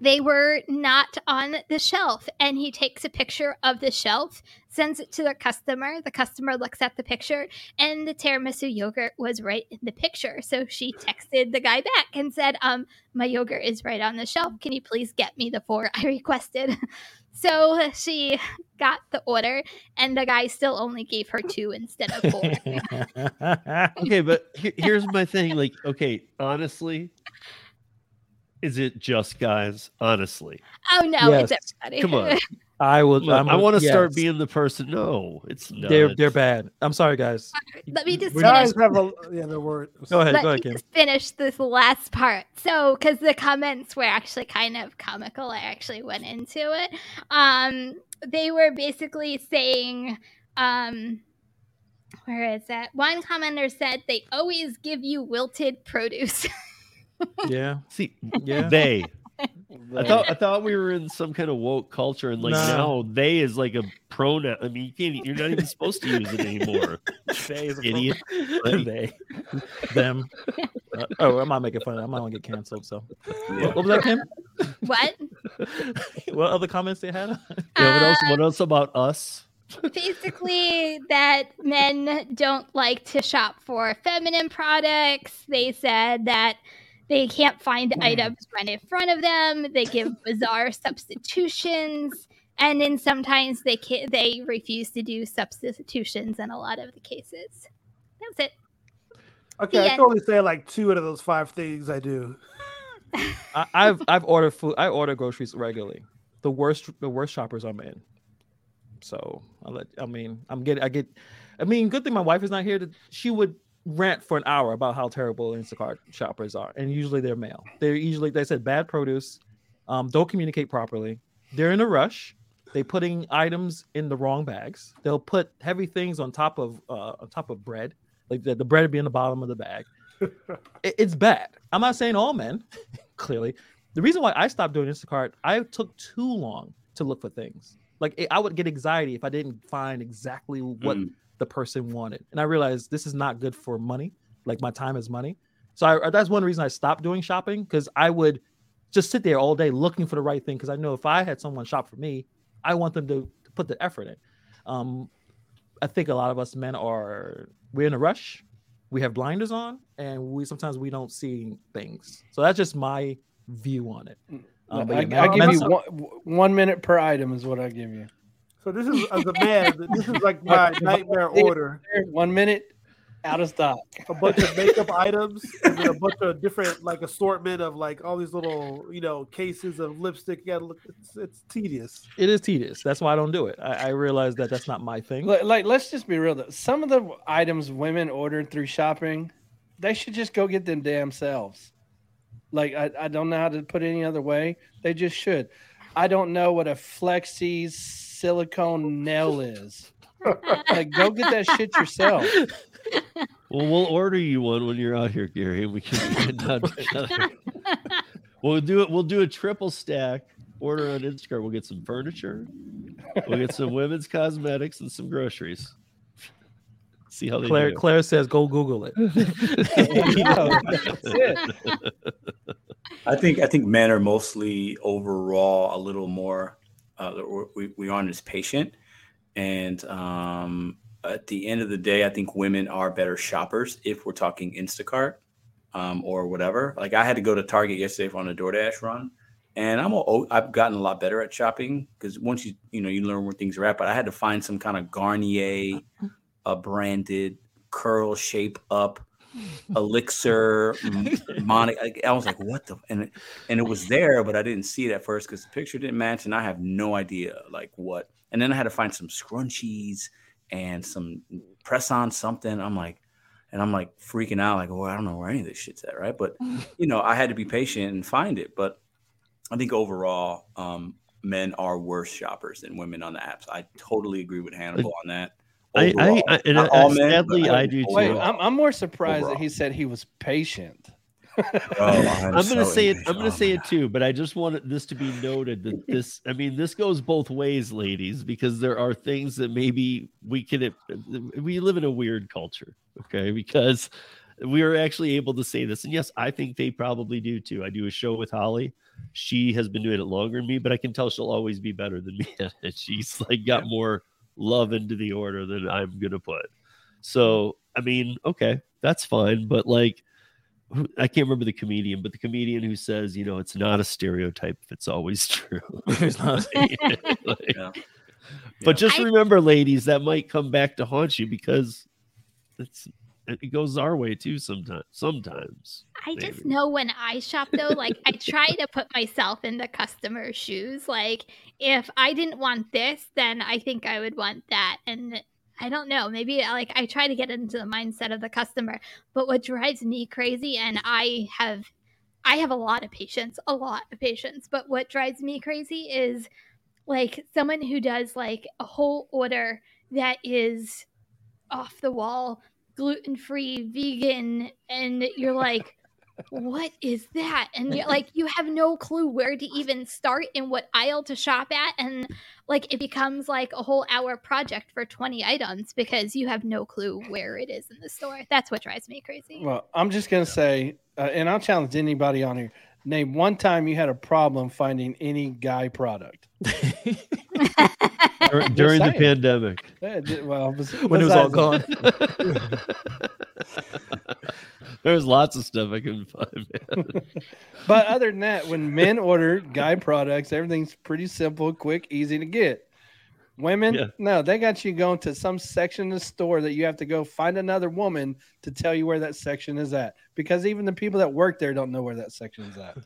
they were not on the shelf. And he takes a picture of the shelf sends it to the customer. The customer looks at the picture and the tiramisu yogurt was right in the picture. So she texted the guy back and said um my yogurt is right on the shelf. Can you please get me the four? I requested. So she got the order and the guy still only gave her two instead of four. Okay, but here's my thing. Like, okay, honestly, is it just guys? Honestly, oh no Yes. it's everybody come on. I will. Come on, I'm I want to start being the person. No, it's not. They're they're bad. I'm sorry, guys. let me just We're finish Guys have a yeah, their word. Go ahead. Let Go me ahead, Kim. just finish this last part. So, because the comments were actually kind of comical, I actually went into it. Um, they were basically saying, um, where is that? One commenter said they always give you wilted produce. Yeah. See, Yeah. they. I thought I thought we were in some kind of woke culture, and like No. now they is like a pronoun. I mean, you can't. You're not even supposed to use it anymore. They is Idiot. pro- they. Them. Uh, oh, I'm not making fun of them. I'm not gonna get canceled. So, what, what was that, Kim? what? what other comments they had? Yeah, what else? What else about us? basically that men don't like to shop for feminine products. They said that they can't find items right in front of them. They give bizarre substitutions, and then sometimes they ca- they refuse to do substitutions in a lot of the cases. That's it. Okay, The I end. can only say like two out of those five things I do. I, I've I've ordered food. I order groceries regularly. The worst the worst shoppers I'm in. So I let I mean I'm getting I get I mean good thing my wife is not here. To, she would rant for an hour about how terrible Instacart shoppers are, and usually they're male. They're usually they said bad produce, um, don't communicate properly. They're in a rush. They're putting items in the wrong bags. They'll put heavy things on top of uh, on top of bread, like the, the bread would be in the bottom of the bag. It- it's bad. I'm not saying all men, clearly. The reason why I stopped doing Instacart, I took too long to look for things. Like it- I would get anxiety if I didn't find exactly what Mm. The person wanted, and I realized this is not good for money. Like my time is money, so I, that's one reason I stopped doing shopping because I would just sit there all day looking for the right thing because I know if I had someone shop for me, I want them to, to put the effort in. Um, I think a lot of us men are we're in a rush. We have blinders on, and we sometimes we don't see things. So that's just my view on it. Um, but I, yeah, man, I give you one, one minute per item is what I give you. So this is as a man, this is like my nightmare order. One minute. Out of stock. a bunch of makeup items and then a bunch of different like assortment of like all these little you know cases of lipstick. You gotta look. It's, it's tedious. It is tedious. That's why I don't do it. I, I realize that that's not my thing. Like, like, let's just be real. Though. Some of the items women ordered through shopping, they should just go get them damn selves. Like, I, I don't know how to put it any other way. They just should. I don't know what a flexi silicone nail is. Like, go get that shit yourself. Well, we'll order you one when you're out here, Gary, we can get it done together. We'll do it. We'll do a triple stack. Order on Instacart. We'll get some furniture. We'll get some women's cosmetics and some groceries. See how they Claire do. Claire says go Google it. Yeah, it. I think I think men are mostly overall a little more. Uh, we we aren't as patient, and um, at the end of the day, I think women are better shoppers if we're talking Instacart um, or whatever. Like I had to go to Target yesterday on a DoorDash run, and I'm a, I've gotten a lot better at shopping because once you you know you learn where things are at. But I had to find some kind of Garnier, a branded curl shape up elixir Monica. I was like, what the? And it, and it was there, but I didn't see it at first because the picture didn't match, and I have no idea like what. And then I had to find some scrunchies and some press on something. I'm like, and I'm like freaking out, like, oh, I don't know where any of this shit's at, right? But you know, I had to be patient and find it. But I think overall, um, men are worse shoppers than women on the apps. I totally agree with Hannibal on that. I, I, Overall. I, and Not I- all men, sadly, but I do too. Wait, overall. I'm, I'm more surprised that he said he was patient. Oh, I'm going to so say it. I'm going Oh to say my it too, but I just want this to be noted that this. I mean, this goes both ways, ladies, because there are things that maybe we can. Uh, we live in a weird culture, okay? Because we are actually able to say this, and yes, I think they probably do too. I do a show with Holly. She has been doing it longer than me, but I can tell she'll always be better than me. at it. She's like got more love into the order than I'm gonna put. So I mean, okay, that's fine, but like I can't remember the comedian, but the comedian who says, you know, it's not a stereotype if it's always true. It's not- Like, Yeah. But just I- remember, ladies, that might come back to haunt you because it's it goes our way too sometimes. Sometimes. I just know when I shop though, like I try to put myself in the customer's shoes. Like if I didn't want this, then I think I would want that. And I don't know, maybe like I try to get into the mindset of the customer. But what drives me crazy, and I have I have a lot of patience, a lot of patience. But what drives me crazy is like someone who does like a whole order that is off the wall, gluten free, vegan, and you're like, what is that? And you're like, you have no clue where to even start and what aisle to shop at. And like, it becomes like a whole hour project for 20 items because you have no clue where it is in the store. That's what drives me crazy. Well, I'm just gonna say, uh, and I'll challenge anybody on here. Name one time you had a problem finding any guy product. Dur- During the pandemic. Well, when it was all gone. There's lots of stuff I can find. But other than that, when men order guy products, everything's pretty simple, quick, easy to get. Women, Yeah. no, they got you going to some section of the store that you have to go find another woman to tell you where that section is at. Because even the people that work there don't know where that section is at.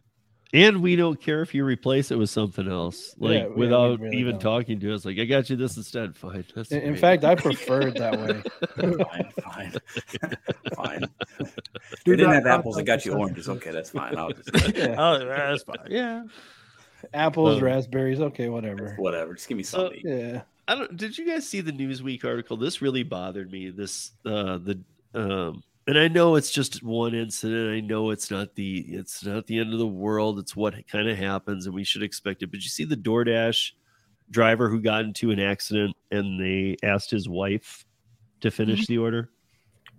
And we don't care if you replace it with something else, like Yeah, we- we without really even don't. talking to us. Like, I got you this instead. Fine. That's In, in fact, I prefer it that way. fine, fine, fine. Do We didn't not have apples. I contact got you oranges. Okay, that's fine. I'll just Yeah. oh, that's fine. Yeah. Apples, Um, raspberries, okay, whatever. whatever. Just give me So- something. Yeah. I don't. Did you guys see the Newsweek article? This really bothered me. This uh the um and I know it's just one incident. I know it's not the it's not the end of the world. It's what kind of happens, and we should expect it. But you see the DoorDash driver who got into an accident, and they asked his wife to finish the order.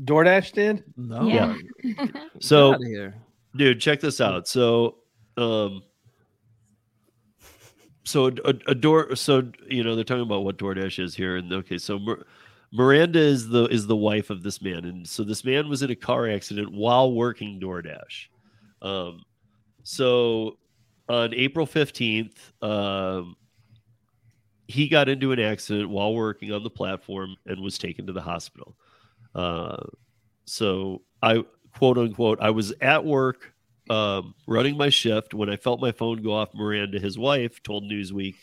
DoorDash did? No. Yeah. So, dude, check this out. So, um, so a, a, a door. So you know they're talking about what DoorDash is here, and okay, so Mir- Miranda is the is the wife of this man, and so this man was in a car accident while working DoorDash. Um, so on April fifteenth, um, he got into an accident while working on the platform and was taken to the hospital. Uh, so I quote unquote I was at work um, running my shift when I felt my phone go off. Miranda, his wife, told Newsweek,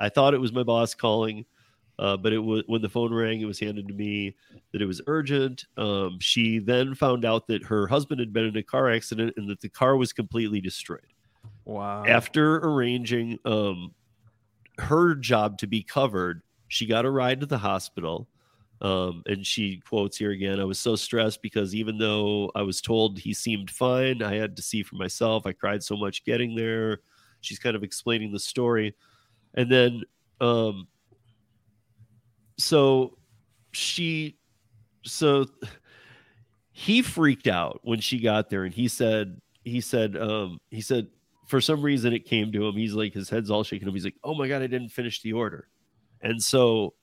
I thought it was my boss calling. Uh, but it was when the phone rang, it was handed to me that it was urgent. Um, she then found out that her husband had been in a car accident and that the car was completely destroyed. Wow. After arranging um, her job to be covered, she got a ride to the hospital. Um, and she quotes here again I was so stressed because even though I was told he seemed fine, I had to see for myself. I cried so much getting there. She's kind of explaining the story. And then, um, so she, so he freaked out when she got there and he said, he said, um, he said, for some reason it came to him. He's like, his head's all shaking up. He's like, oh my God, I didn't finish the order. And so,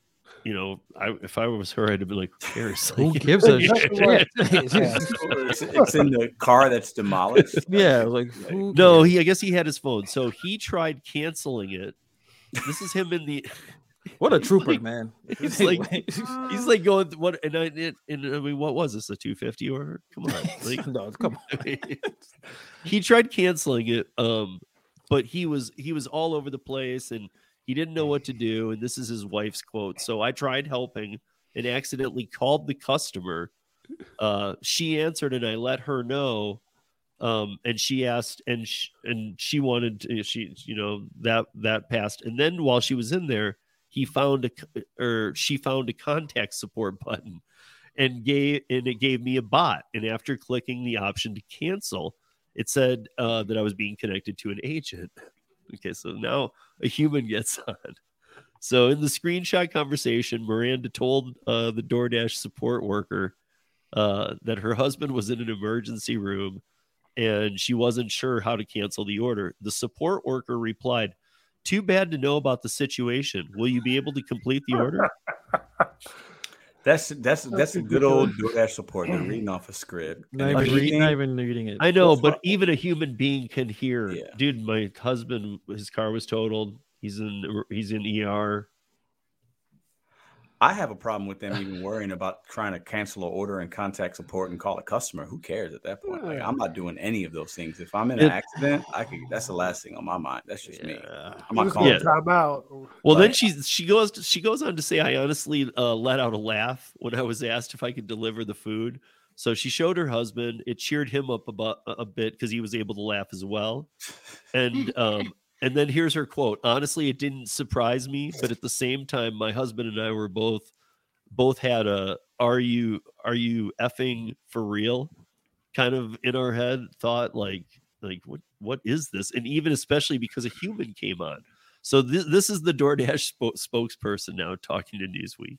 you know, I, if I was her, I'd have been like, who cares? Who gives a Right. shit? it's, it's in the car that's demolished. yeah, like who No, cares? he I guess he had his phone. So he tried canceling it. This is him in the what a trooper, like- man. he's like he's like going what and I it, and I mean what was this a 250 or Come on. Like no, come on. he tried canceling it um but he was he was all over the place and he didn't know what to do and this is his wife's quote. So I tried helping and accidentally called the customer. Uh she answered and I let her know um and she asked and sh- and she wanted to, she you know that that passed and then while she was in there he found a or she found a contact support button and gave and it gave me a bot. And after clicking the option to cancel it said uh, that i was being connected to an agent. Okay so now a human gets on. So in the screenshot conversation miranda told uh, the doordash support worker uh, that her husband was in an emergency room and she wasn't sure how to cancel the order. The support worker replied, Too bad to know about the situation. Will you be able to complete the order? That's that's that's a good old DoorDash support. They're reading off a script. And Not even, read, everything- not even reading it. I know, Well, but fu- even a human being can hear. Yeah. Dude, my husband, his car was totaled. He's in he's in ER. I have a problem with them even worrying about trying to cancel an order and contact support and call a customer. Who cares at that point? Like, I'm not doing any of those things. If I'm in an accident, I could. That's the last thing on my mind. That's just me. I'm not calling. Yeah. time out. Well, then she she goes she goes on to say, I honestly uh, let out a laugh when I was asked if I could deliver the food. So she showed her husband. It cheered him up about a a bit because he was able to laugh as well. And um and then here's her quote. Honestly, it didn't surprise me, but at the same time, my husband and I were both both had a are you are you effing for real? kind of in our head thought like like what what is this? And even especially because a human came on. So this, this is the DoorDash spo- spokesperson now talking to Newsweek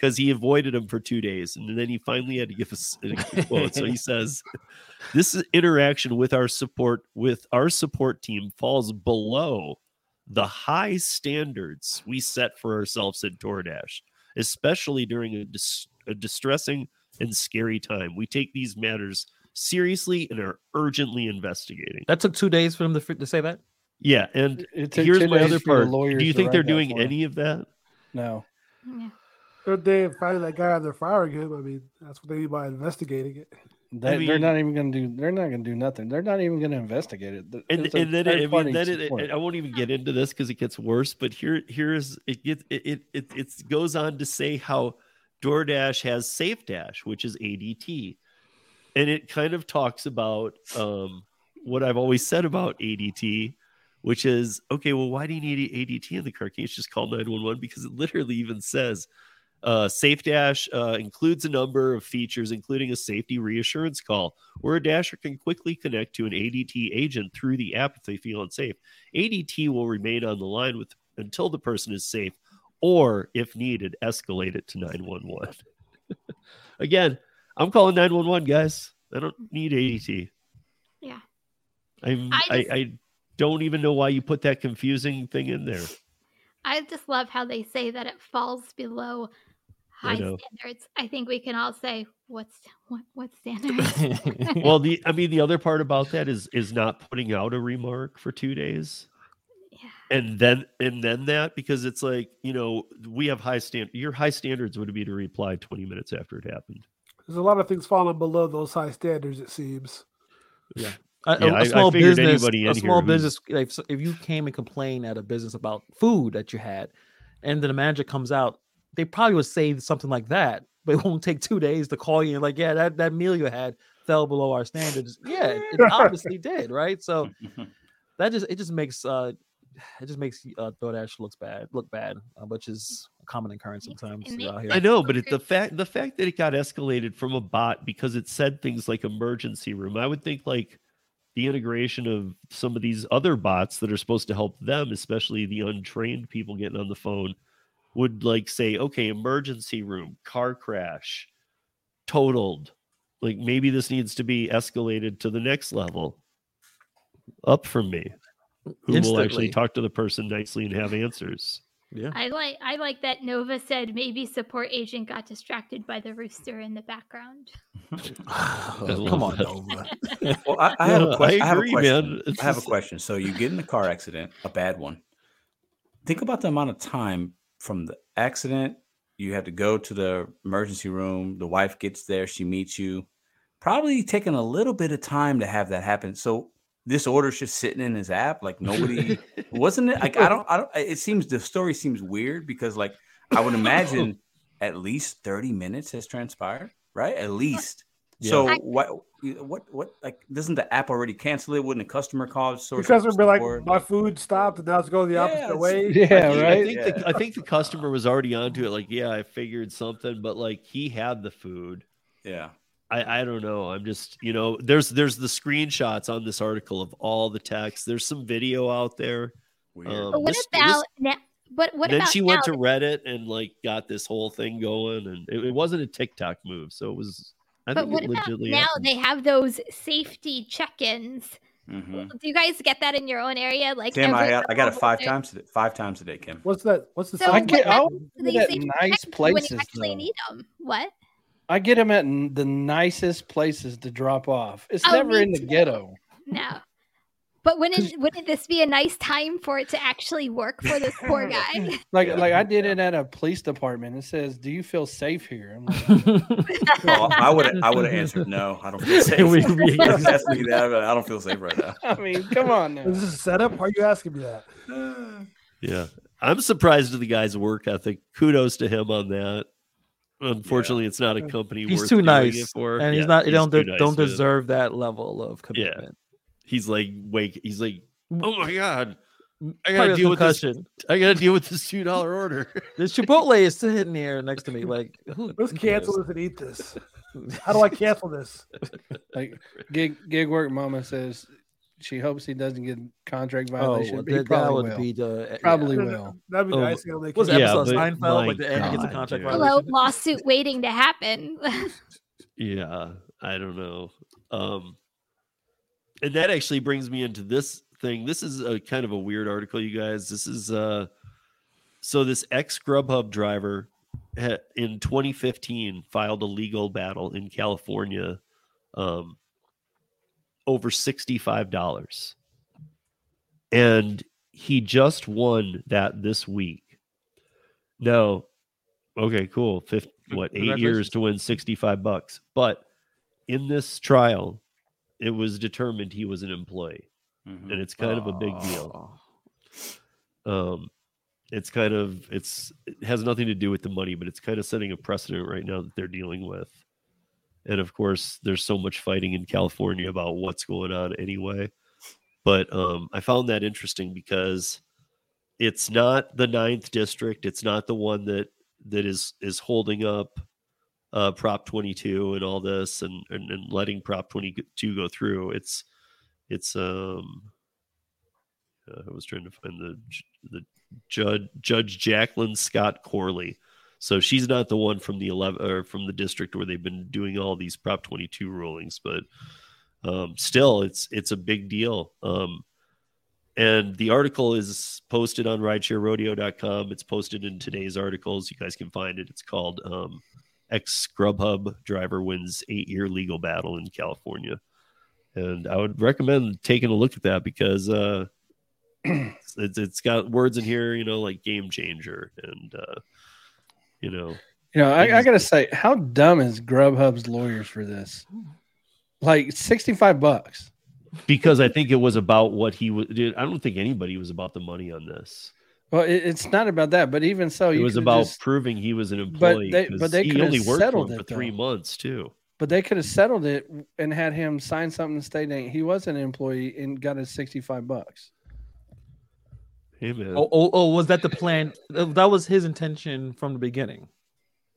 because he avoided him for two days and then he finally had to give us a quote. So he says, "This interaction with our support with our support team falls below the high standards we set for ourselves at DoorDash, especially during a, dis- a distressing and scary time. We take these matters." Seriously, and are urgently investigating. That took two days for them to, to say that. Yeah, and It took here's my other part. lawyers Do you think they're doing any of that? No. Yeah. If they find that guy and they're firing him, I mean, that's what they mean by investigating it. They, mean- they're not even going to do. They're not going to do nothing. They're not even going to investigate it. Th- And, it's and then it, I mean, then it, support. I won't even get into this because it gets worse. But here, here's it gets it it, it it goes on to say how DoorDash has SafeDash, which is ADT, and it kind of talks about um, what I've always said about ADT, which is okay. Well, why do you need ADT in the car? Can't you just call nine one one? Because it literally even says uh, SafeDash uh, includes a number of features, including a safety reassurance call, where a dasher can quickly connect to an ADT agent through the app if they feel unsafe. ADT will remain on the line with until the person is safe, or if needed, escalate it to 911. Again, I'm calling 911, guys. I don't need ADT. Yeah. I'm, I I, I don't even know why you put that confusing thing in there. I just love how they say that it falls below I high know. standards. I think we can all say what's what what standards. well the i mean the other part about that is is not putting out a remark for two days yeah. and then and then that because it's like you know we have high stand your high standards would be to reply 20 minutes after it happened There's a lot of things falling below those high standards. It seems. A, Yeah, a- a I- I small figured business, a small business. If, if you came and complained at a business about food that you had, and then the manager comes out, they probably would say something like that. But it won't take two days to call you and like, yeah, that, that meal you had fell below our standards. Yeah, it, it obviously did, right? So that just it just makes uh it just makes uh, DoorDash looks bad, look bad, uh, which is a common occurrence Makes- sometimes it out here. I know, but it, the fact the fact that it got escalated from a bot because it said things like emergency room, I would think like the integration of some of these other bots that are supposed to help them, especially the untrained people getting on the phone, would like say, okay, emergency room, car crash, totaled. Like maybe this needs to be escalated to the next level, up from me. Who will actually talk to the person nicely and have answers? Yeah. I like I like that Nova said maybe support agent got distracted by the rooster in the background. Oh, come on, that. Nova. Well, I, I have Yeah, a question. I, have a question. man. I have a question. So you get in a car accident, a bad one. Think about the amount of time from the accident. You had to go to the emergency room. The wife gets there. She meets you. Probably taking a little bit of time to have that happen. So this order's just sitting in his app. Like nobody wasn't it? Like I don't. I don't. It seems the story seems weird because like I would imagine at least thirty minutes has transpired, right? At least. Yeah. So I- what? What? What? Like, doesn't the app already cancel it? Wouldn't a customer call? The source customer be like, "My food stopped, and now it's going the Yeah, opposite way." Yeah, I think, right. I think, the, I think the customer was already onto it. Like, yeah, I figured something, but like he had the food. yeah. I, I don't know. I'm just, you know, there's there's the screenshots on this article of all the text. There's some video out there. Weird. Um, But what this- about now? But what then about she went now? to Reddit and like got this whole thing going, and it, it wasn't a TikTok move, so it was. I but think what it about now? happened. They have those safety check-ins. Mhm. Do you guys get that in your own area? Like Kim, I, I got it five days? times today. Five times a day, Kim. What's that? What's the? So I get what one? out at nice check when places. you actually though. need them. What? I get them at the nicest places to drop off. It's Oh, never in the too. ghetto. No. But wouldn't wouldn't this be a nice time for it to actually work for this poor guy? Like, like I did it at a police department. It says, "Do you feel safe here?" I'm like, Well, oh, I would I would have answered no. I don't feel safe. We- we- Yes, Ask me that, but I don't feel safe right now. I mean, come on now. Is this a setup? Why are you asking me that? Yeah, I'm surprised at the guy's work ethic. Kudos to him on that. Unfortunately, it's not a company. he's worth too nice, it for. and he's not. He don't de- nice, don't man. deserve that level of commitment. He's like, wake. He's like, oh my god, I gotta has deal with this. concussion. I gotta deal with this two dollar order. This Chipotle is sitting here next to me. Like, who, Let's cancel this and eat this. How do I cancel this? Like gig gig work mama says she hopes he doesn't get contract Oh, violation. well, but he that, that probably would will. be the Probably No, will. That'd be Oh, the icing Was Yeah, episode but Seinfeld? Like the end gets a contract dude. Hello, lawsuit waiting to happen. yeah, I don't know. Um, and that actually brings me into this thing. This is a kind of a weird article, you guys. This is uh, so this ex Grubhub driver in 2015 filed a legal battle in California, um, over sixty-five dollars, and he just won that this week. Now, okay, cool. Fifth, what eight years to win sixty-five bucks, but in this trial, it was determined he was an employee, Mhm. and it's kind of a big deal. Um, it's kind of it's it has nothing to do with the money, but it's kind of setting a precedent right now that they're dealing with. And of course, there's so much fighting in California about what's going on anyway. But um, I found that interesting because it's not the ninth district. It's not the one that that is is holding up uh, Prop 22 and all this and, and and letting Prop 22 go through. It's it's um uh, I was trying to find the the judge Judge Jacqueline Scott Corley. So she's not the one from the 11 or from the district where they've been doing all these Prop 22 rulings, but um, still, it's it's a big deal. Um, and the article is posted on ridesharerodeo.com. It's posted in today's articles. You guys can find it. It's called um, Ex Grubhub driver wins eight year legal battle in California. And I would recommend taking a look at that because uh, it's, it's got words in here, you know, like game changer and, uh, you know, You know, I, I gotta say, how dumb is Grubhub's lawyers for this? Like sixty-five bucks. because I think it was about what he was. Dude, I don't think anybody was about the money on this. Well, it, it's not about that, but even so, it you was about just- proving he was an employee. But employee. they- but they he could've only worked for settled him for it, three though. months too. but they could have settled it and had him sign something stating he was an employee and got his sixty-five bucks. Hey man, Oh, oh, oh, was that the plan? That was his intention from the beginning,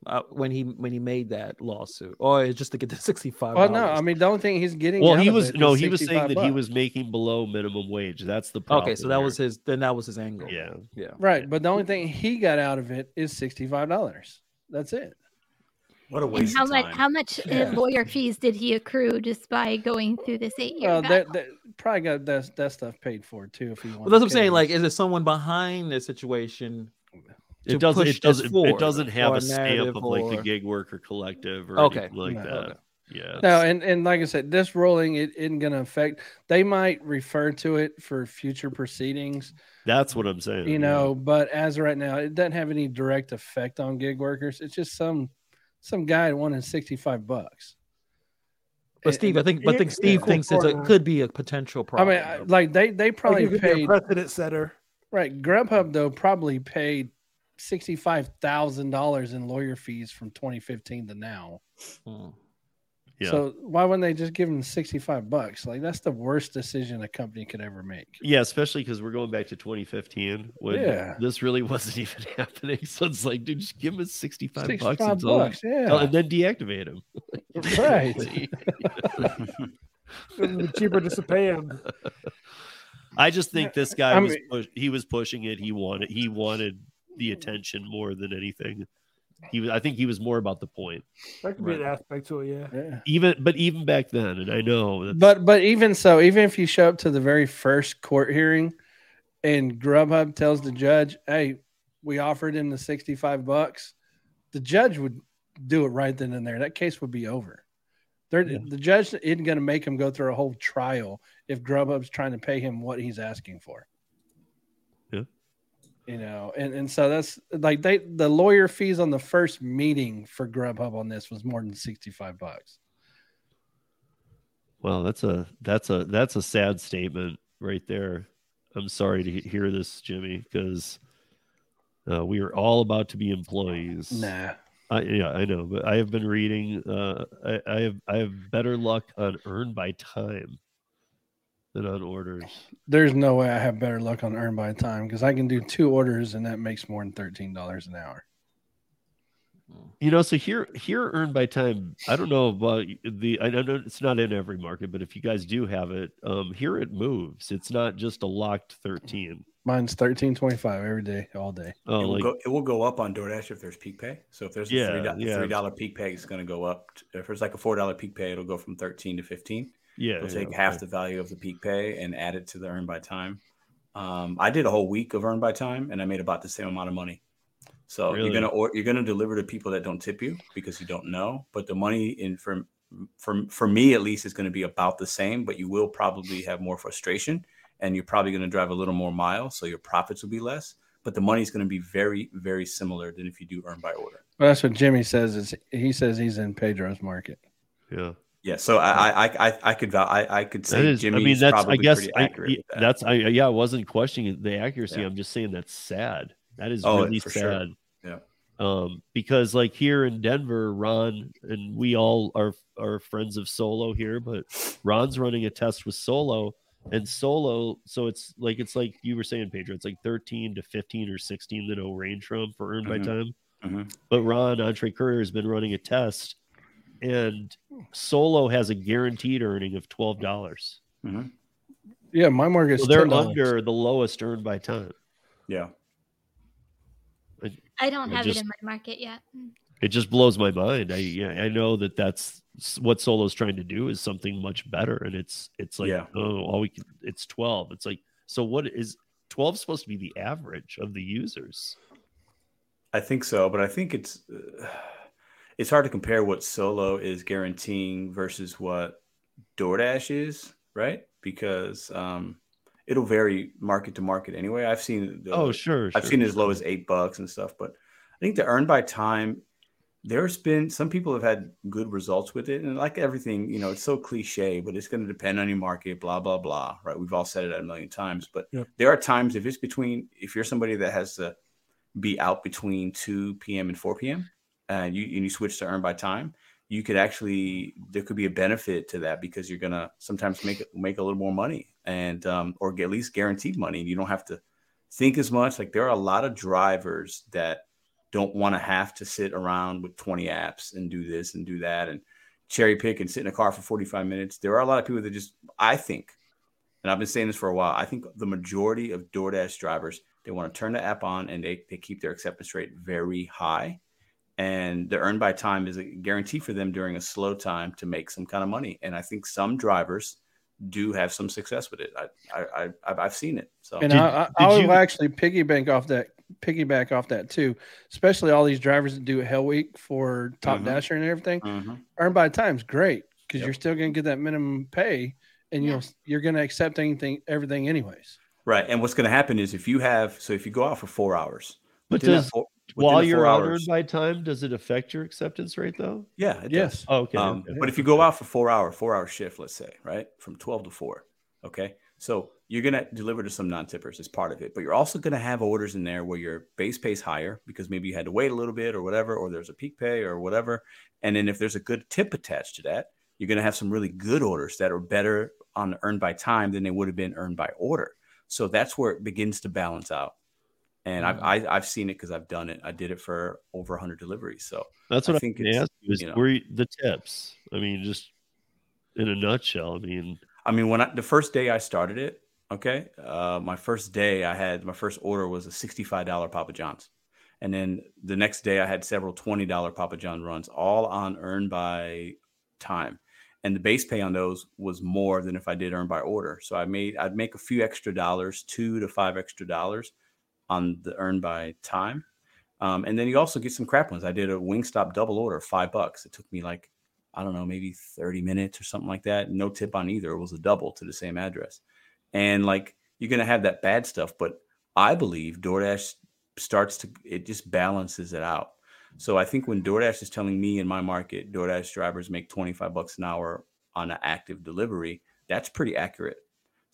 uh, when he when he made that lawsuit, or it's just to get the sixty five. Well, no, I mean the only thing he's getting. well, out he of was it no, he was saying 65 that he was making below minimum wage. That's the problem. okay. So that here. was his. Then that was his angle. yeah. yeah. right, but the only thing he got out of it is sixty-five dollars. That's it. What a And waste how of much time. how much Yeah. lawyer fees did he accrue just by going through this eight year Well, that, that probably got that that stuff paid for too. If he Well, that's what I'm saying. kill Like, is there someone behind the situation? To It doesn't. It doesn't. It doesn't have a stamp of like the gig worker collective or Okay. anything like No. that. Okay. Yeah. no, and and like I said, this ruling it isn't going to affect. They might refer to it for future proceedings, that's what I'm saying. you yeah. know. But as of right now, it doesn't have any direct effect on gig workers. It's just some some guy wanting sixty-five bucks. But Steve, I think, but think Steve yeah, thinks it could be a potential problem. I mean, like they they probably it could a paid precedent setter. right. Grubhub though probably paid sixty-five thousand dollars in lawyer fees from 2015 to now. Hmm. Yeah. So why wouldn't they just give them 65 bucks? Like that's the worst decision a company could ever make. Yeah, especially because we're going back to 2015 when Yeah. this really wasn't even happening. So it's like, dude, just give him 65, 65 bucks, bucks, and, tell yeah. and then deactivate him. Right. Be cheaper just to pay him. I just think this guy I was mean- push, he was pushing it. He wanted he wanted the hmm. attention more than anything. He was, I think he was more about the point. That could be an aspect to it, yeah. Yeah. Even but even back then, and I know that's, But but even so, even if you show up to the very first court hearing and Grubhub tells the judge, "Hey, we offered him the 65 bucks," the judge would do it right then and there. That case would be over. They're, The judge isn't going to make him go through a whole trial if Grubhub's trying to pay him what he's asking for. You know, and, and so that's like they the lawyer fees on the first meeting for Grubhub on this was more than 65 bucks. well, that's a that's a that's a sad statement right there. I'm sorry to hear this, Jimmy, because uh, we are all about to be employees. Nah. I, yeah, I know, but I have been reading. Uh, I, I have I have better luck on earn by time than on orders. There's no way I have better luck on earn by time because I can do two orders and that makes more than thirteen dollars an hour. You know, so here here earn by time. I don't know about the. I don't know it's not in every market, but if you guys do have it, um, here it moves. It's not just a locked thirteen. Mine's thirteen twenty five every day, all day. Oh, it, will like go, it will go up on DoorDash if there's peak pay. So if there's a Yeah, three dollar yeah. three dollar peak pay, it's going to go up. If there's like a four dollar peak pay, it'll go from thirteen to fifteen. Yeah, It'll yeah, take half okay. the value of the peak pay and add it to the earn by time. Um, I did a whole week of earn by time, and I made about the same amount of money. So Really? you're gonna or, you're gonna deliver to people that don't tip you because you don't know. But the money in for for for me at least is going to be about the same. But you will probably have more frustration, and you're probably going to drive a little more miles, so your profits will be less. But the money is going to be very very similar than if you do earn by order. Well, that's what Jimmy says. Is he says he's in Pedro's market. Yeah, Yeah, so I I I, I could I, I could say that is. Jimmy's I mean, that's. probably I guess. pretty I, accurate y- that. that's. I yeah. I wasn't questioning the accuracy. Yeah. I'm just saying that's sad. That is Oh, really sad. sure. Yeah. Um, because like here in Denver, Ron and we all are are friends of Solo here, but Ron's running a test with Solo and Solo. So it's like it's like you were saying, Pedro. It's like 13 to 15 or 16 that it'll range from for earned by Mhm. time. Mhm. But Ron Entree Courier has been running a test, and Solo has a guaranteed earning of twelve dollars. Mhm. Yeah, my market. So they're under the lowest earned by time. Yeah. I don't I have just- it in my market yet. It just blows my mind. I yeah, I know that that's s- what Solo's trying to do is something much better, and it's it's like Yeah. oh, all we can it's twelve. It's like so what is twelve supposed to be the average of the users? I think so, but I think it's uh, it's hard to compare what Solo is guaranteeing versus what DoorDash is, right? Because um, it'll vary market to market anyway. I've seen the, oh sure, I've sure. seen as low as eight bucks and stuff, but I think the earn by time there's been some people have had good results with it, and like everything, you know, it's so cliche, but it's going to depend on your market, blah blah blah. Right? We've all said it a million times, but there are times if it's between if you're somebody that has to be out between 2 p.m. and 4 p.m. and you and you switch to earn by time, you could actually there could be a benefit to that because you're gonna sometimes make make a little more money and um, or get, at least guaranteed money. You don't have to think as much. Like there are a lot of drivers that don't want to have to sit around with 20 apps and do this and do that and cherry pick and sit in a car for 45 minutes. There are a lot of people that just I think, and I've been saying this for a while. I think the majority of DoorDash drivers they want to turn the app on and they, they keep their acceptance rate very high and the earn by time is a guarantee for them during a slow time to make some kind of money. And I think some drivers do have some success with it. I, I, I I've- I've seen it. So And Did- I, I, did I you- will actually piggyback off that piggyback off that too, especially all these drivers that do a Hell Week for Top Mhm. Dasher and everything. Mhm. Earn by time's great because Yep. you're still going to get that minimum pay, and you'll you're going to accept anything everything anyways. right. And what's going to happen is if you have so if you go out for four hours, But within that does four- within while you're four on by time, does it affect your acceptance rate though? yeah, it does. Yes. Oh, okay. Um, okay. But if you go out for four hour, four hour shift, let's say, right, from twelve to four, okay, so you're gonna deliver to some non tippers as part of it, but you're also gonna have orders in there where your base pays higher because maybe you had to wait a little bit or whatever, or there's a peak pay or whatever, and then if there's a good tip attached to that, you're gonna have some really good orders that are better on earned by time than they would have been earned by order. So that's where it begins to balance out. And I've I, I've seen it because I've done it. I did it for over 100 deliveries. So That's what I think think it's, ask you is you know- where you- the tips. I mean, just in a nutshell. I mean, I mean, when I, the first day I started it, okay, uh, my first day I had my first order was a sixty-five dollar Papa John's, and then the next day I had several twenty dollar Papa John runs, all on earn by time, and the base pay on those was more than if I did earn by order. So I made I'd make a few extra dollars, two to five extra dollars on the earn by time. Um, and then you also get some crap ones. I did a Wingstop double order, five bucks. It took me like I don't know, maybe 30 minutes or something like that. No tip on either. It was a double to the same address. And like you're gonna have that bad stuff, but I believe DoorDash starts to it just balances it out. So I think when DoorDash is telling me in my market, DoorDash drivers make 25 bucks an hour on an active delivery, that's pretty accurate.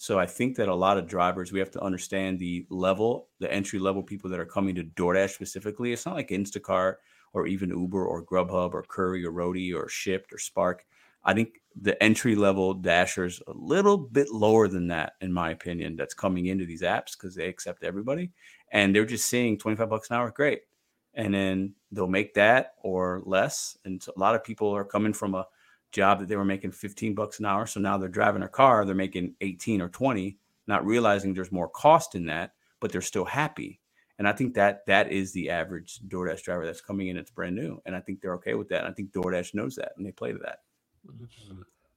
So I think that a lot of drivers, we have to understand the level, the entry level people that are coming to DoorDash specifically. It's not like Instacart or even Uber or Grubhub or Curri or Roadie or Shipt or Spark. I think the entry level dashers a little bit lower than that, in my opinion, that's coming into these apps because they accept everybody and they're just seeing 25 bucks an hour, great. And then they'll make that or less. And a lot of people are coming from a job that they were making 15 bucks an hour. So now they're driving a car, they're making 18 or 20, not realizing there's more cost in that, but they're still happy. And I think that that is the average DoorDash driver that's coming in. It's brand new, and I think they're okay with that. And I think DoorDash knows that, and they play to that.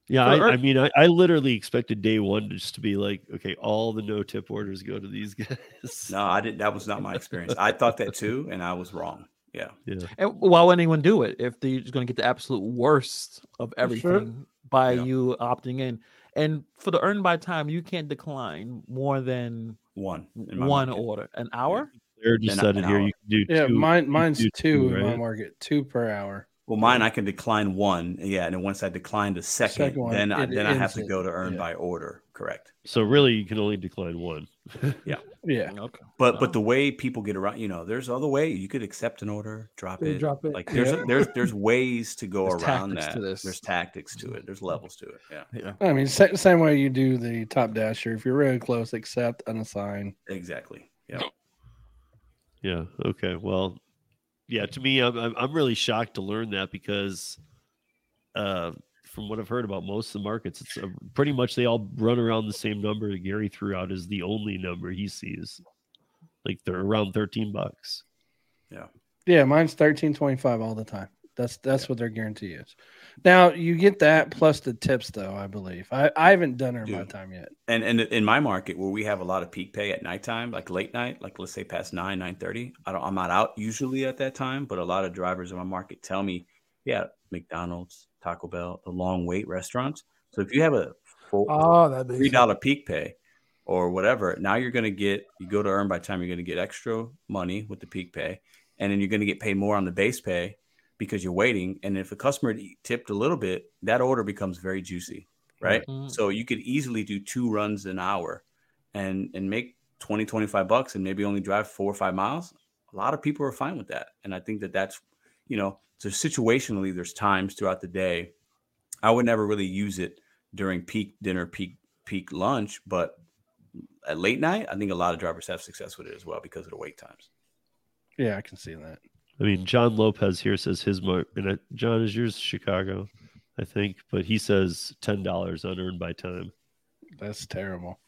yeah, I, I mean, I, I literally expected day one just to be like, okay, all the no tip orders go to these guys. No, I didn't. That was not my experience. I thought that too, and I was wrong. Yeah, Yeah. And why would anyone do it if they're just going to get the absolute worst of Sure. everything by Yeah. you opting in? And for the earn by time, you can't decline more than one in my one market. order. An hour? They're just An- said it here. hour. You can do Yeah, two. mine mine's do two, in my right? market, two per hour. Well, mine I can decline one. Yeah, and then once I decline the second, Second one, then I, then I have to go to earn Yeah. by order. Correct. So really, you can only decline one. Yeah, yeah. Mm, okay. But Wow. but the way people get around, you know, there's other way you could accept an order, drop Yeah, it, drop it. Like there's Yeah. there's there's ways to go There's around that. to this. There's tactics to it. There's mm-hmm. levels to it. Yeah, Yeah. I mean, sa- same way you do the top dasher. If you're really close, accept, unassign. exactly. Yeah. Yeah. Okay. Well, yeah. To me, I'm I'm, I'm really shocked to learn that because, uh, from what I've heard about most of the markets, it's uh pretty much they all run around the same number that Gary threw out is the only number he sees. Like they're around thirteen bucks. Yeah, yeah, mine's thirteen twenty five all the time. That's that's what their guarantee is. Now you get that plus the tips, though. I believe I, I haven't done her my time yet. And and in my market where we have a lot of peak pay at nighttime, like late night, like let's say past nine, nine thirty, I don't I'm not out usually at that time, but a lot of drivers in my market tell me, yeah, McDonald's, Taco Bell, the long wait restaurants. So if you have a full Oh, that makes three sense. dollar peak pay or whatever, now you're gonna get you go to earn by time, you're gonna get extra money with the peak pay, and then you're gonna get paid more on the base pay because you're waiting. And if a customer tipped a little bit, that order becomes very juicy, right? Mhm. So you could easily do two runs an hour and and make 20, 25 bucks and maybe only drive four or five miles. A lot of people are fine with that. And I think that that's, you know, so situationally, there's times throughout the day. I would never really use it during peak dinner, peak peak lunch, but at late night, I think a lot of drivers have success with it as well because of the wait times. Yeah, I can see that. I mean, John Lopez here says his mark, and uh, John is yours Chicago, I think, but he says ten dollars unearned by time. That's terrible.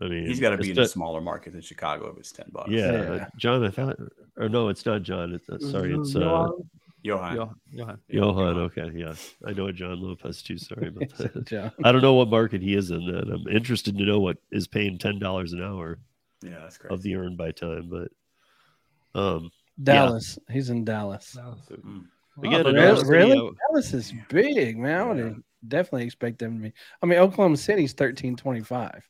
I mean, He's got to be in a smaller market than Chicago if it's ten bucks. Yeah, Yeah. uh, John. I thought, or no, it's not John. It's uh, sorry, it's uh, No, Johan. Johan. Johan. Okay, yeah, I know a John Lopez too. Sorry about that. John. I don't know what market he is in. That I'm interested to know what is paying ten dollars an hour Yeah, that's great. of the earned by time. But um, Dallas. He's in Dallas. Mm. again, Oh, really? really? Dallas is big, man. I would Yeah. definitely expect them to be. I mean, Oklahoma City's thirteen twenty five.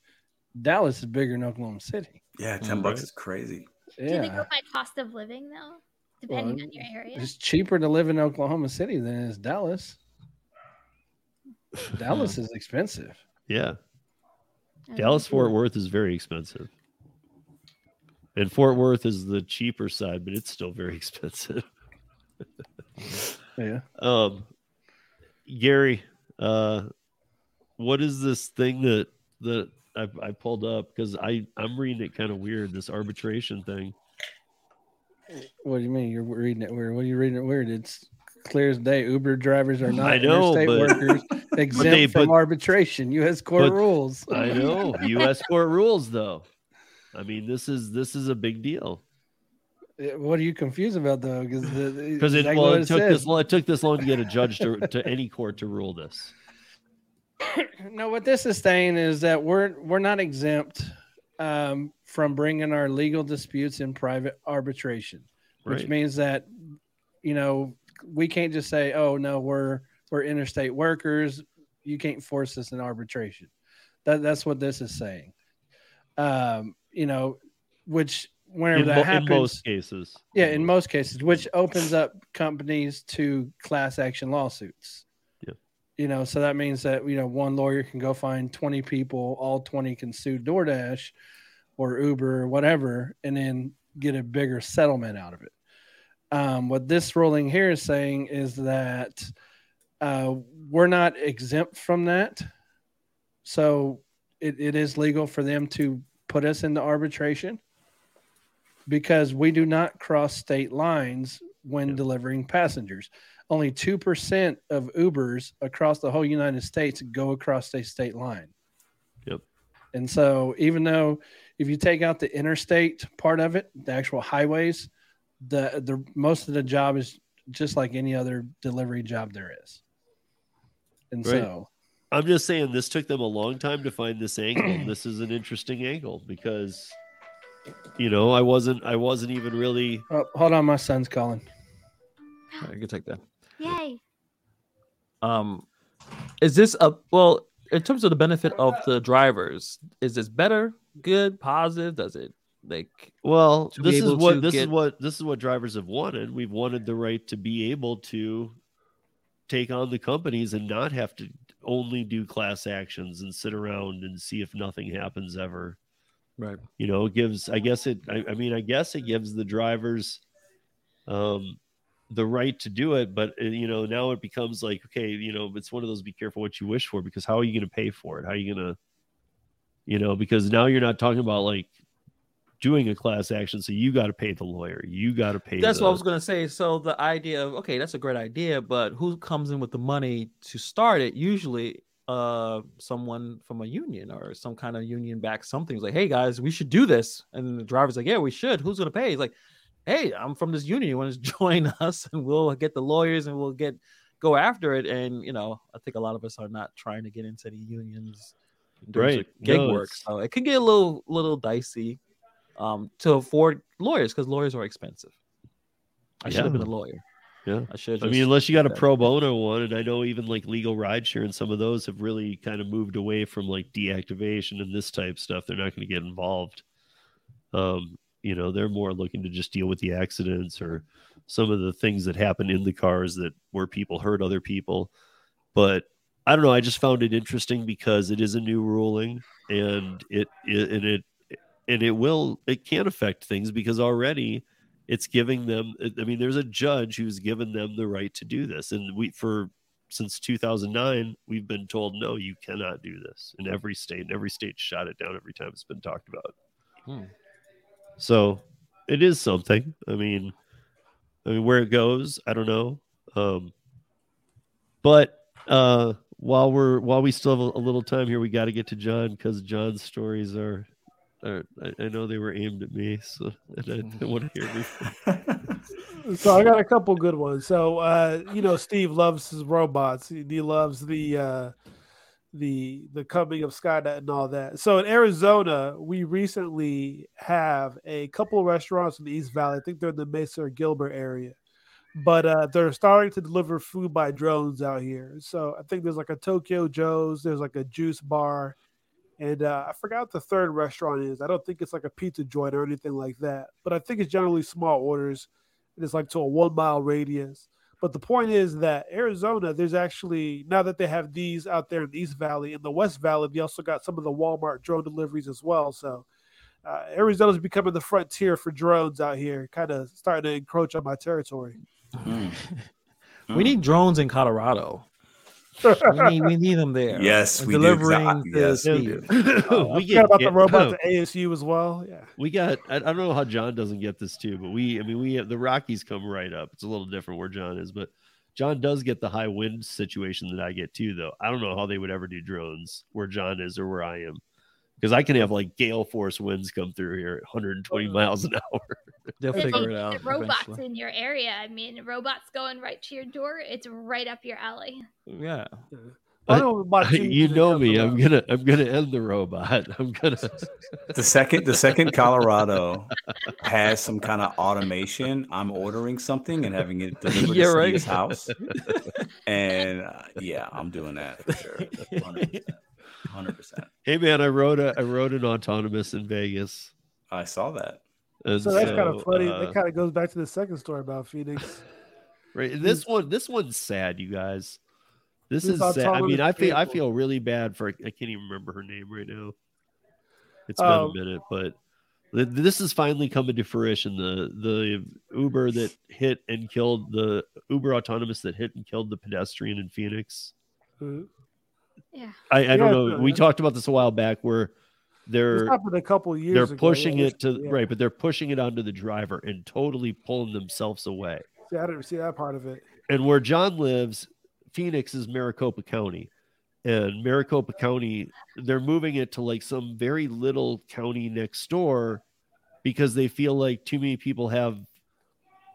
Dallas is bigger than Oklahoma City. Yeah, ten Mm, bucks is crazy. Yeah. Do they go Yeah, by cost of living though? Depending Well, on your area. it's cheaper to live in Oklahoma City than it is Dallas. Dallas is expensive. yeah, I Dallas Fort Worth is very expensive. And Fort Worth is the cheaper side, but it's still very expensive. Yeah. Um, Gary, uh, what is this thing that that I, I pulled up because I I'm reading it kind of weird. This arbitration thing. What do you mean? You're reading it weird. What are you reading it weird? It's clear as day. Uber drivers are not I know, interstate but- workers exempt they- from but- arbitration. U.S. court but- rules. I know U.S. court rules though. I mean, this is this is a big deal What are you confused about though? Because because it well it took this long, it took this long to get a judge to, to any court to rule this. no, what this is saying is that we're we're not exempt um, from bringing our legal disputes in private arbitration, which means that you know we can't just say, "Oh no, we're we're interstate workers. You can't force us in arbitration." That that's what this is saying. Um, you know, which whenever In, that mo- in happens, most cases, yeah, in most cases, which opens up companies to class action lawsuits. Yep. You know, so that means that you know one lawyer can go find twenty people, all twenty can sue DoorDash or Uber or whatever, and then get a bigger settlement out of it. Um, what this ruling here is saying is that uh, we're not exempt from that, so it, it is legal for them to put us into arbitration because we do not cross state lines when Yeah. delivering passengers. Only 2% of Ubers across the whole United States go across a state line. Yep. And so, even though if you take out the interstate part of it, the actual highways, the, the most of the job is just like any other delivery job there is. And Right. so, I'm just saying this took them a long time to find this angle. this is an interesting angle because you know I wasn't I wasn't even really oh, hold on, my son's calling. I can take that. Yay. Um, is this a well in terms of the benefit of the drivers? Is this better, good, positive? Does it like well. This is what to this is what this is what drivers have wanted. We've wanted the right to be able to take on the companies and not have to only do class actions and sit around and see if nothing happens ever. right? you know it gives i guess it I, I mean i guess it gives the drivers um the right to do it but uh, you know now it becomes like okay you know it's one of those be careful what you wish for because how are you going to pay for it how are you going to you know because now you're not talking about like doing a class action so you got to pay the lawyer you got to pay That's the, what I was gonna say. So the idea of okay, that's a great idea, but who comes in with the money to start it? Usually, uh, someone from a union or some kind of union back something. It's like, hey guys, we should do this, and the driver's like, yeah, we should. Who's gonna pay? He's like, hey, I'm from this union. You want to join us, and we'll get the lawyers, and we'll get go after it. And you know, I think a lot of us are not trying to get into the unions, in Right. Gig No, work, so it can get a little little dicey um, to afford lawyers because lawyers are expensive. I should have been a lawyer. Yeah. I should. I mean, unless you got a pro bono one, and I know even like legal rideshare and some of those have really kind of moved away from like deactivation and this type stuff. They're not going to get involved. Um, you know, they're more looking to just deal with the accidents or some of the things that happen in the cars that where people hurt other people. But I don't know. I just found it interesting because it is a new ruling, and it, it and it and it will it can affect things because already it's giving them. I mean, there's a judge who's given them the right to do this, and we for since 2009 we've been told no, you cannot do this in every state. And every state shot it down every time it's been talked about. Hmm. So it is something. I mean, I mean where it goes, I don't know. Um, but uh, while we're while we still have a, a little time here, we got to get to John because John's stories are. Are I, I know they were aimed at me, so and I didn't want to hear me. So I got a couple good ones. So uh, you know, Steve loves his robots. He, he loves the uh, the the coming of Skynet and all that. So in Arizona, we recently have a couple of restaurants in the East Valley. I think they're in the Mesa or Gilbert area, but uh, they're starting to deliver food by drones out here. So I think there's like a Tokyo Joe's, there's like a juice bar, and uh, I forgot what the third restaurant is. I don't think it's like a pizza joint or anything like that, but I think it's generally small orders. and It's like to a one mile radius. But the point is that Arizona, there's actually now that they have these out there in the East Valley, in the West Valley, they also got some of the Walmart drone deliveries as well. So uh, Arizona's becoming the frontier for drones out here, kind of starting to encroach on my territory. Mm. We need drones in Colorado. We need, we need them there. Yes, And we do. delivering Exactly. Yes, we Steve. Oh, we get, about get- the robots at ASU as well. Yeah. we got I, I don't know how John doesn't get this too, but we I mean we have the Rockies come right up. It's a little different where John is, but John does get the high wind situation that I get too, though. I don't know how they would ever do drones where John is or where I am. Because I can have like gale force winds come through here at 120 miles an hour. They'll The- figure it out. robots eventually. in your area. I mean, robots going right to your door. It's right up your alley. Yeah. I know my you know me. I'm gonna I'm gonna end the robot. I'm gonna The second the second Colorado has some kind of automation, I'm ordering something and having it delivered Yeah, to right. Steve's house. And uh, yeah, I'm doing that for sure. 100%. 100%. Hey man, I rode a I rode an autonomous in Vegas. I saw that. And So that's kind of funny. uh, that kind of goes back to the second story about Phoenix. Right. This one, this one's sad, you guys. This This is sad. I mean, I feel I feel really bad for I can't even remember her name right now. It's been Um, a minute, but this is finally coming to fruition. The the Uber that hit and killed the Uber autonomous that hit and killed the pedestrian in Phoenix. Uh, Yeah. I, I Yeah, don't know. yeah, uh, We yeah. talked about this a while back where they're happened a couple years they're ago. pushing yeah, it to yeah. right, but they're pushing it onto the driver and totally pulling themselves away. See, I didn't see that part of it. and where John lives, Phoenix is Maricopa County. And Maricopa County, they're moving it to like some very little county next door because they feel like too many people have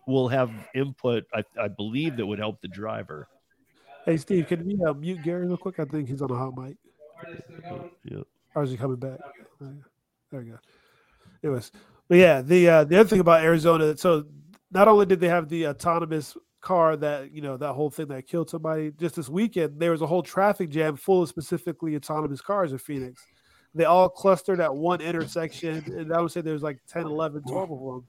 will have input, I, I believe that would help the driver. Hey, Steve, can you uh, mute Gary real quick? I think he's on a hot mic. Yeah. Or is he coming back? There we go. Anyways, but yeah, the uh, the other thing about Arizona, so not only did they have the autonomous car that you know that whole thing that killed somebody just this weekend, there was a whole traffic jam full of specifically autonomous cars in Phoenix. They all clustered at one intersection, and I would say there's like 10, 11, 12 of them.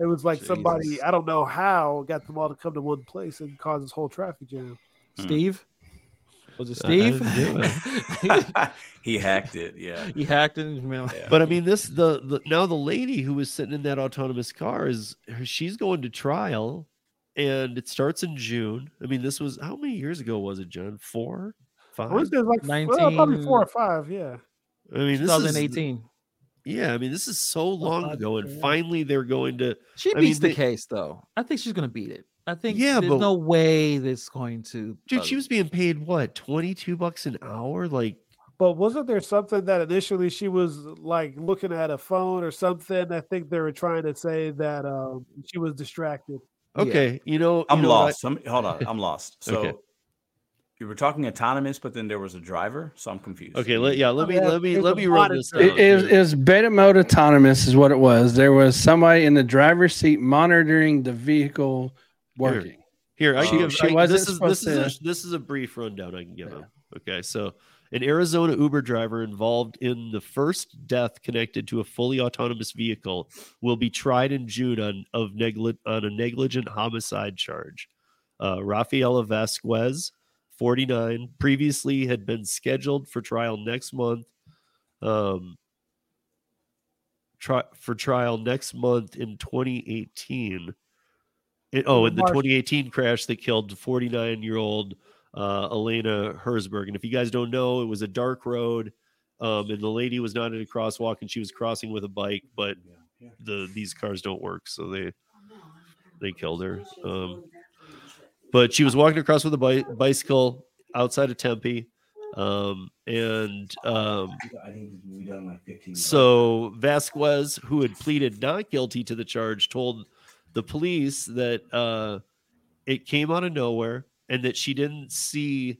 It was like somebody, I don't know how, got them all to come to one place and cause this whole traffic jam. Steve? Was it I- I Steve? he hacked it. Yeah. he hacked it. man, yeah. But I mean, this the, the now the lady who was sitting in that autonomous car is she's going to trial, and it starts in June. I mean, this was how many years ago was it, John? Four, five. I wish there's like well, probably four or five, yeah. I mean, this is 2018. yeah. I mean, this is so long five, ago, and finally they're going to. She I mean, beats the they- case, though. I think she's going to beat it. I think Yeah, there's but- no way that's going to. Dude, uh, she was being paid what twenty two bucks an hour? Like, But wasn't there something that initially she was like looking at a phone or something? I think they were trying to say that um, she was distracted. Yeah. okay, you know, I'm you know what I- lost. Some- hold on. I'm lost. So Okay. you were talking autonomous, but then there was a driver. So I'm confused. okay, let, yeah, let me let me let me run this monitor. down. It, it, it was beta mode autonomous, is what it was. There was somebody in the driver's seat monitoring the vehicle working. Here, I She- can give. she I- wasn't this is this supposed is a, this is a brief rundown I can give Yeah. him. Okay, so An Arizona Uber driver involved in the first death connected to a fully autonomous vehicle will be tried in June on of negli- on a negligent homicide charge. Uh, Rafaela Vasquez, 49, previously had been scheduled for trial next month. Um, tri- for trial next month in 2018. It- oh, in the 2018 crash that killed 49 year old uh, Elena Herzberg. And if you guys don't know, it was a dark road, um, and the lady was not at a crosswalk, and she was crossing with a bike, but the these cars don't work, so they they killed her. Um, but she was walking across with a bi- bicycle outside of Tempe, um, and um, I think we done like 15. so Vasquez, who had pleaded not guilty to the charge, told the police that uh, it came out of nowhere and that she didn't see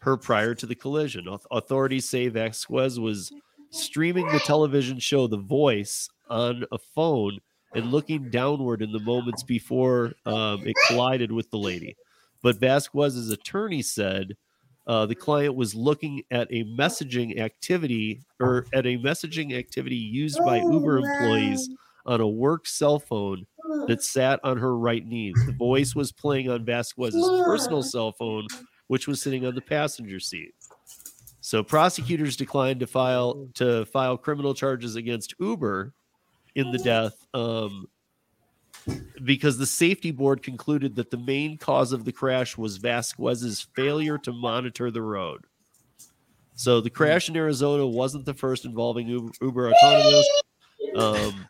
her prior to the collision. Authorities say Vasquez was streaming the television show The Voice on a phone and looking downward in the moments before um, it collided with the lady. But Vasquez's attorney said uh, the client was looking at a messaging activity or at a messaging activity used by Uber employees on a work cell phone that sat on her right knee. The voice was playing on Vasquez's personal cell phone, which was sitting on the passenger seat. So prosecutors declined to file to file criminal charges against Uber in the death um, because the safety board concluded that the main cause of the crash was Vasquez's failure to monitor the road. So the crash in Arizona wasn't the first involving Uber, Uber Autonomous. Um,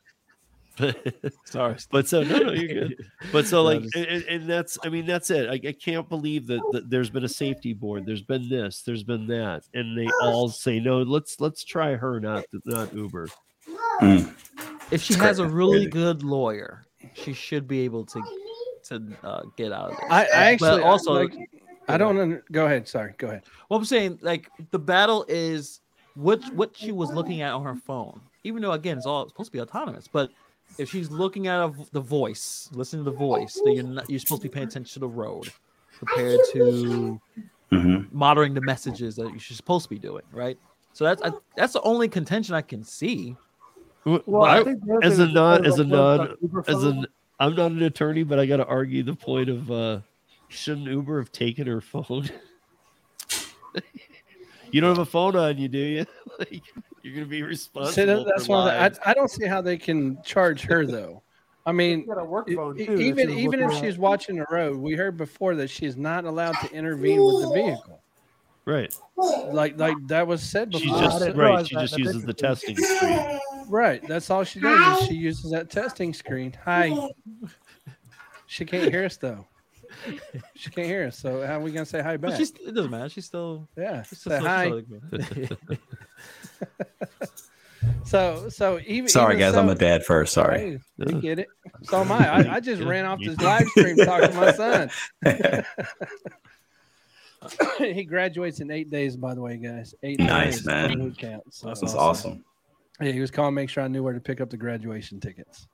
Sorry. but so no, no, you're good. But so like, and, and- and that's, I mean, that's it. I, I can't believe that, that there's been a safety board. There's been this. There's been that, and they all say no. Let's let's try her, not not Uber. If she has a really good lawyer, she should be able to to uh, get out of this. I, I But actually also like, I don't. Under, go ahead. Sorry. Go ahead. What I'm saying, like the battle is what what she was looking at on her phone. Even though again, it's all supposed to be autonomous, but if she's looking at a, the voice, listening to the voice, then you're not, you're supposed to be paying attention to the road, compared to Mhm. monitoring the messages that you're supposed to be doing, right? So that's I, that's the only contention I can see. Well, I- I think as a is non- as a of non- as an I'm not an attorney, but I got to argue the point of uh shouldn't Uber have taken her phone? you don't have a phone on you, do you? like you're gonna be responsible. See, that, that's for one. Of the. I, I don't see how they can charge her though. I mean, got a work phone too. that she even even if looking she's watching the road, we heard before that she's not allowed to intervene with the vehicle. right. Like like that was said She's before. I just right. She just uses the testing screen. Right. That's all she does. Is she uses that testing screen. Hi. She can't hear us though. She can't hear us. So how are we gonna say hi But back? she's it doesn't matter. She's still yeah. she's Say still hi. So so even Sorry, even guys. so, I'm a dad first. Sorry. Hey, we get it. So am I. I, I just ran off this live stream talking to my son. he graduates in eight days, by the way, guys. Eight Nice, days man. of boot camp. So, That's awesome. Yeah, he was calling, make sure I knew where to pick up the graduation tickets.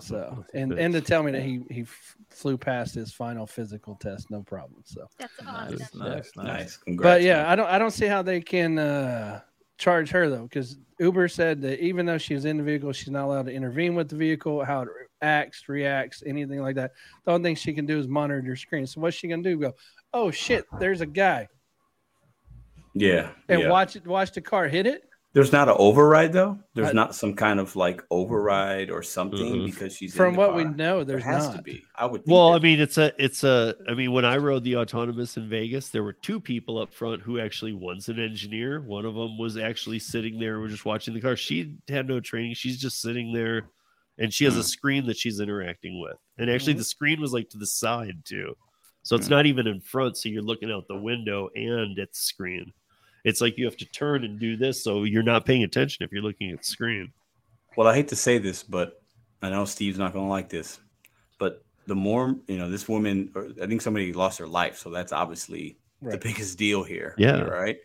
So and and to tell me that he he f- flew past his final physical test, no problem. So, That's awesome. nice, nice, nice. Nice. Congrats. but yeah, I don't I don't see how they can uh, charge her though, because Uber said that even though she's in the vehicle, she's not allowed to intervene with the vehicle, how it acts, reacts, anything like that. The only thing she can do is monitor your screen. So what's she gonna do? Go, oh shit, there's a guy, Yeah. and yeah. watch it, watch the car hit it. There's not an override though. There's I- not some kind of like override or something Mhm. because she's in From the what we car. know, There there's has not. to be. I would. Think Well, I mean, it's a, it's a. I mean, when I rode the autonomous in Vegas, there were two people up front who actually one's an engineer. One of them was actually sitting there, we're just watching the car. She had no training. She's just sitting there, and she has a hmm. screen that she's interacting with. And actually, the mm-hmm. screen was like to the side too, so it's hmm. not even in front. So you're looking out the window and at the screen. It's like you have to turn and do this, so you're not paying attention if you're looking at the screen. Well, I hate to say this, but I know Steve's not going to like this. But the more, you know, this woman, or I think somebody lost their life. So that's obviously the biggest deal here. Yeah. Right.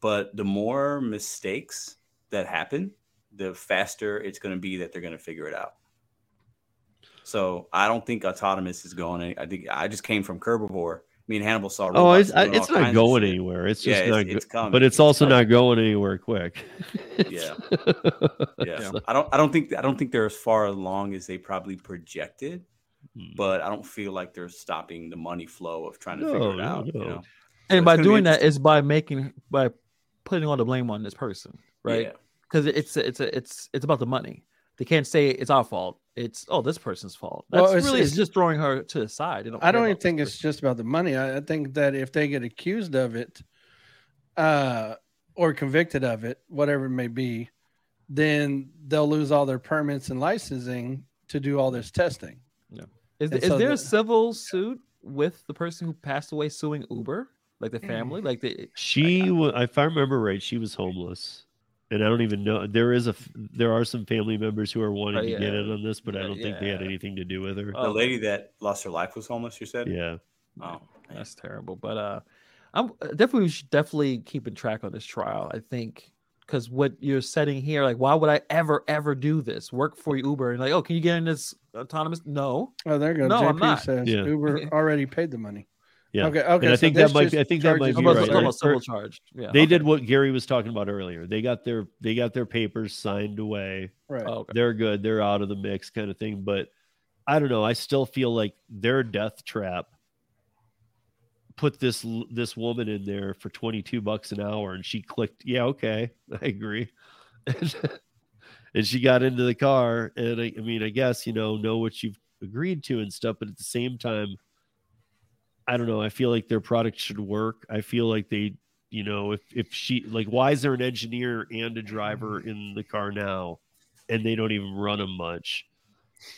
But the more mistakes that happen, the faster it's going to be that they're going to figure it out. So I don't think autonomous is going. any- I think I just came from Curbivore Me and Hannibal saw. Oh, it's I, it's not going anywhere. It's just it's- not. it's go- coming. but it's It's also coming. not going anywhere quick. Yeah. yeah. Yeah, I don't. I don't think. I don't think they're as far along as they probably projected. Hmm. But I don't feel like they're stopping the money flow of trying to No, figure it no, out. You know? and it's by doing that is by making by putting all the blame on this person, right? Yeah. Because it's it's a, it's it's about the money. They can't say it's our fault. It's oh this person's fault. Well, That's it's- really it's- it's just throwing her to the side. They I don't even about this think it's just about the money. I, I think that if they get accused of it, uh, or convicted of it, whatever it may be, then they'll lose all their permits and licensing to do all this testing. Is, is so there the- a civil suit with the person who passed away suing Uber, like Mm. the family, like the She, wa- if I remember right, she was homeless, and I don't even know. there is a there are some family members who are wanting Oh, to get in on this, but I don't think they had anything to do with her. Oh, The lady that lost her life was homeless. You said. yeah, Oh. man. That's terrible. But uh, I'm definitely we should definitely keeping track on this trial. I think because what you're setting here, like, why would I ever ever do this? Work for Uber and like, oh, can you get in this autonomous? No. Oh, there goes No, I'm not. says Yeah. Uber already paid the money. Yeah. Okay, okay. And I so think this that might be- I think that might charges be How You're right. how They're- civil they're- charge? Yeah. They okay. did what Gary was talking about earlier. They got their they got their papers signed away. Right. Oh, okay. They're good. They're out of the mix, kind of thing. But I don't know. I still feel like their death trap put this this woman in there for 22 bucks an hour and she clicked yeah okay i agree and she got into the car and I, I mean i guess you know know what you've agreed to and stuff but at the same time i don't know i feel like their product should work. I feel like they you know if if she like why is there an engineer and a driver in the car now and they don't even run them much?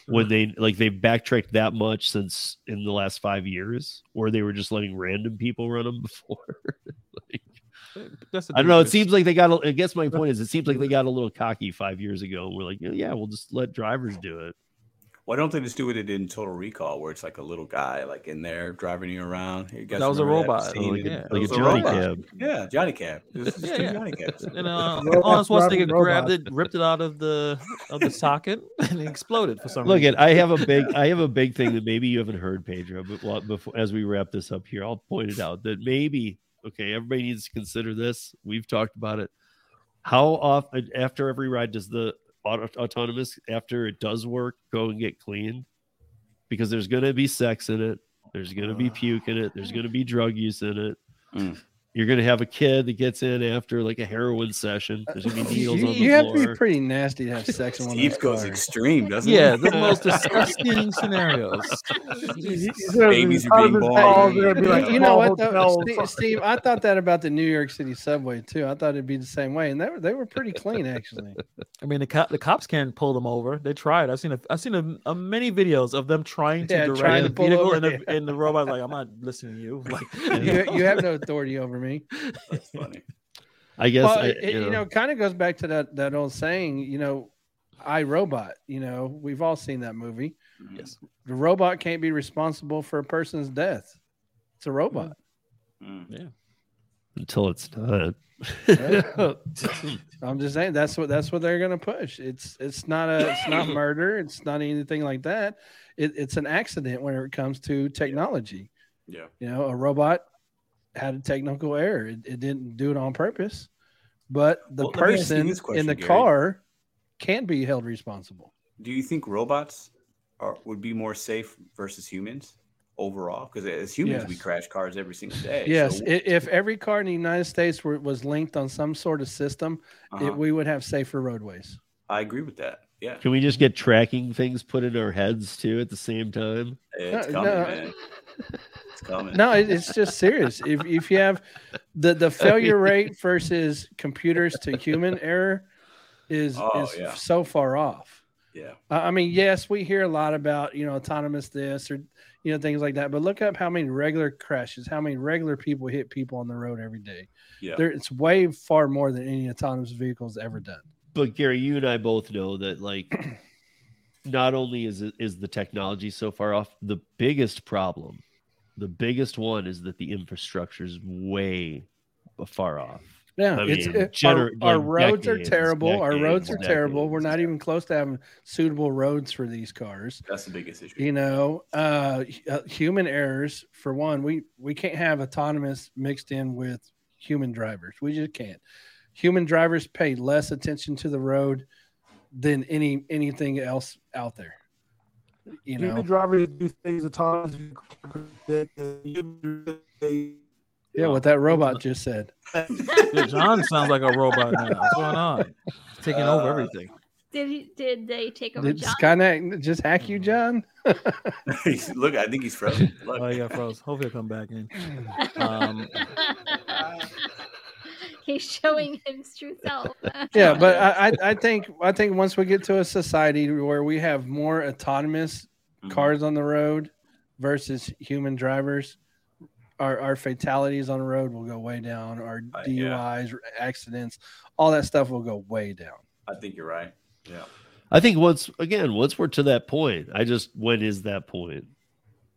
When hmm. they like they've backtracked that much since in the last five years or they were just letting random people run them before? Like, That's i don't know it seems like they got a, i guess my point is it seems like they got a little cocky five years ago and we're like yeah we'll just let drivers do it Why don't they just do what they did in Total Recall, where it's like a little guy like in there driving you around? You guys That was a robot. Oh, like a- like was a Johnny robot. cab. Yeah, Johnny Cab. It just Yeah, two yeah. Johnny Cabs. And uh, Robots Arnold Schwarzenegger grabbed it, ripped it out of the of the socket, and it exploded for some reason. Look reason. at I have a big I have a big thing that maybe you haven't heard, Pedro. But while- before as we wrap this up here, I'll point it out that maybe okay, everybody needs to consider this. We've talked about it. How often after every ride does the auto, autonomous after it does work go and get cleaned? Because there's going to be sex in it. There's going to be puke in it. There's going to be drug use in it. Mm. You're going to have a kid that gets in after like a heroin session. Uh, There's going to be needles You, on the you have floor. to be pretty nasty to have sex in one of Steve those goes cars. extreme, doesn't yeah, he? the most disgusting scenarios. Babies are being born. you know what though, Hotel. Steve, Steve, I thought that about the New York City subway too. I thought it'd be the same way, and they were they were pretty clean actually. I mean, the cop, the cops can't pull them over. They tried. I've seen a, I've seen a, a many videos of them trying to Yeah, direct trying to pull vehicle, over, and the, yeah. and the robot's like, "I'm not listening to you." Like, you, you have no authority over me. That's funny. I guess well, I, it, you know, kind of goes back to that that old saying, you know, I Robot. You know, we've all seen that movie. yes, The robot can't be responsible for a person's death. It's a robot. Mm. until it's not. I'm just saying that's what that's what they're gonna push. It's it's not a it's not murder. It's not anything like that. It, it's an accident when it comes to technology. Yeah. You know, a robot had a technical error. It, it didn't do it on purpose, but the Well, let me ask you person question, in the Gary. car can be held responsible. Do you think robots are would be more safe versus humans overall? Because as humans, we crash cars every single day. Yes, So, if every car in the United States were, was linked on some sort of system, uh-huh. it, we would have safer roadways. I agree with that. Yeah, Can we just get tracking things put in our heads too at the same time? it's No, coming, no. man. It's coming. No, it, it's just serious. If if you have the the failure rate versus computers to human error is Oh, is yeah. so far off. Yeah. I I mean, yes, we hear a lot about you know autonomous this or you know things like that, but look up how many regular crashes, how many regular people hit people on the road every day. Yeah. There, it's way far more than any autonomous vehicles ever done. But Gary, you and I both know that like not only is it is the technology so far off, the biggest problem, the biggest one is that the infrastructure is way far off. Yeah, I it's mean, it- gener- our, our like roads are decades, terrible. our roads are decades, terrible. We're not even close to having suitable roads for these cars. That's the biggest issue. You know, uh, uh, human errors for one. We we can't have autonomous mixed in with human drivers. We just can't. Human drivers pay less attention to the road than any anything else out there. You Human know, drivers do things autonomously. that, human- they- yeah, what that robot just said. Yeah, John sounds like a robot now. What's going on? He's taking over Uh, everything. Did he, did they take over Did John? Skynet just hack you, John? Look, I think he's frozen. Look. Oh, he got froze. Hopefully, he'll come back in. Um, He's showing his true self. yeah but I, I i think i think once we get to a society where we have more autonomous Mhm. cars on the road versus human drivers our, our fatalities on the road will go way down our Uh, yeah. duis accidents all that stuff will go way down I think you're right. Yeah. I think once again, once we're to that point, I just when is that point?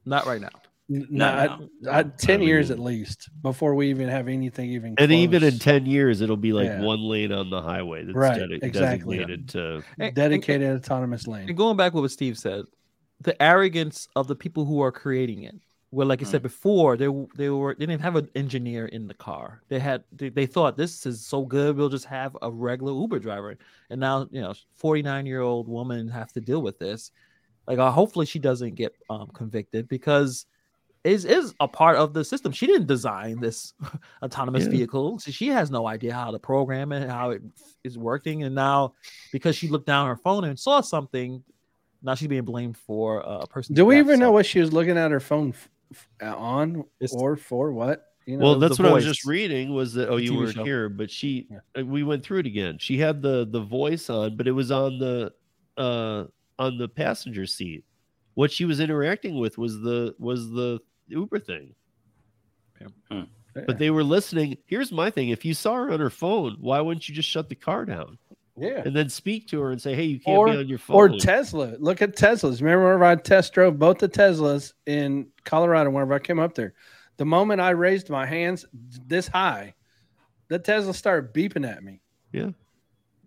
not right now. N- No, no, I- 10 I years at least before we even have anything even And even in ten years, it'll be like Yeah. one lane on the highway that's Right, dedi- exactly. designated to. And- and- dedicated autonomous lane And going back to what Steve said, the arrogance of the people who are creating it. Well, like you said before, they they were they didn't have an engineer in the car. They had they, they thought this is so good, we'll just have a regular Uber driver. And now you know, forty nine year old woman have to deal with this. Like, uh, hopefully she doesn't get um, convicted because is is a part of the system. She didn't design this autonomous Yeah. vehicle. So she has no idea how to program it, how it is working. And now, because she looked down her phone and saw something, now she's being blamed for uh, a person. do we even know what she was looking at her phone f- f- on It's- or for what you know Well, that's what I was just reading. Was that? Oh, you weren't show. here, but she. Yeah. uh, We went through it again. She had the the voice on, but it was on the uh on the passenger seat. What she was interacting with was the was the Uber thing. But they were listening. Here's my thing: if you saw her on her phone, why wouldn't you just shut the car down yeah and then speak to her and say, "Hey, you can't Or- be on your phone." Or Tesla. Look at Teslas. Remember whenever I test drove both the Teslas in Colorado whenever I came up there? The moment I raised my hands this high, the Tesla started beeping at me. Yeah.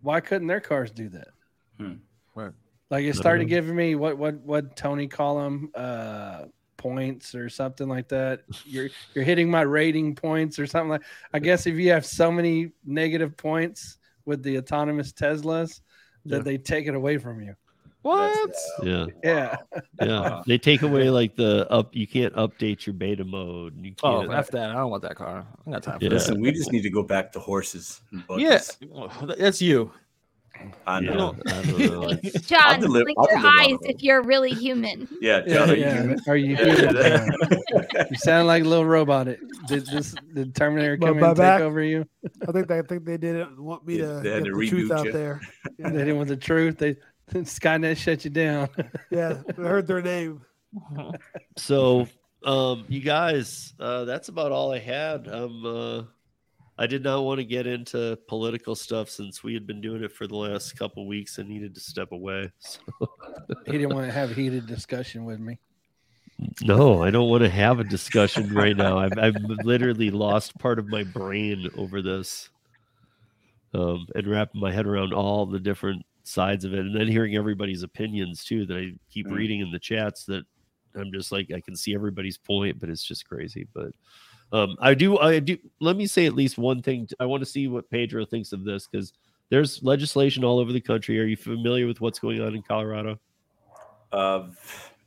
Why couldn't their cars do that? Hmm. Right. Like it started giving me what what what Tony call them uh points or something like that. You're you're hitting my rating points or something like I guess if you have so many negative points with the autonomous Teslas that Yeah. they take it away from you. What? yeah, Yeah. yeah. They take away like the up. You can't update your beta mode. and You Oh, can't. F that. I don't want that car. I don't got time for Yeah. that. Listen, we just need to go back to horses. And Yeah, that's you. I yeah, know. I don't know. John, deli- blink I'll your deliver eyes if you're really human. Yeah, Yeah, John, are you human? Are you human? You sound like a little robot. It- Did this did Terminator But come in my and take back- over you? I think they I think they didn't want me Yeah, to they had get to the truth reboot out you. there. They didn't want the truth. They Skynet shut you down. Yeah, I heard their name. so um you guys uh that's about all i had um uh i did not want to get into political stuff since we had been doing it for the last couple weeks and needed to step away so, He didn't want to have a heated discussion with me. no i don't want to have a discussion right now I've, I've literally lost part of my brain over this um and wrapping my head around all the different sides of it and then hearing everybody's opinions too that i keep Mm. reading in the chats that i'm just like i can see everybody's point but it's just crazy but um i do i do let me say at least one thing i want to see what pedro thinks of this because there's legislation all over the country are you familiar with what's going on in colorado Uh,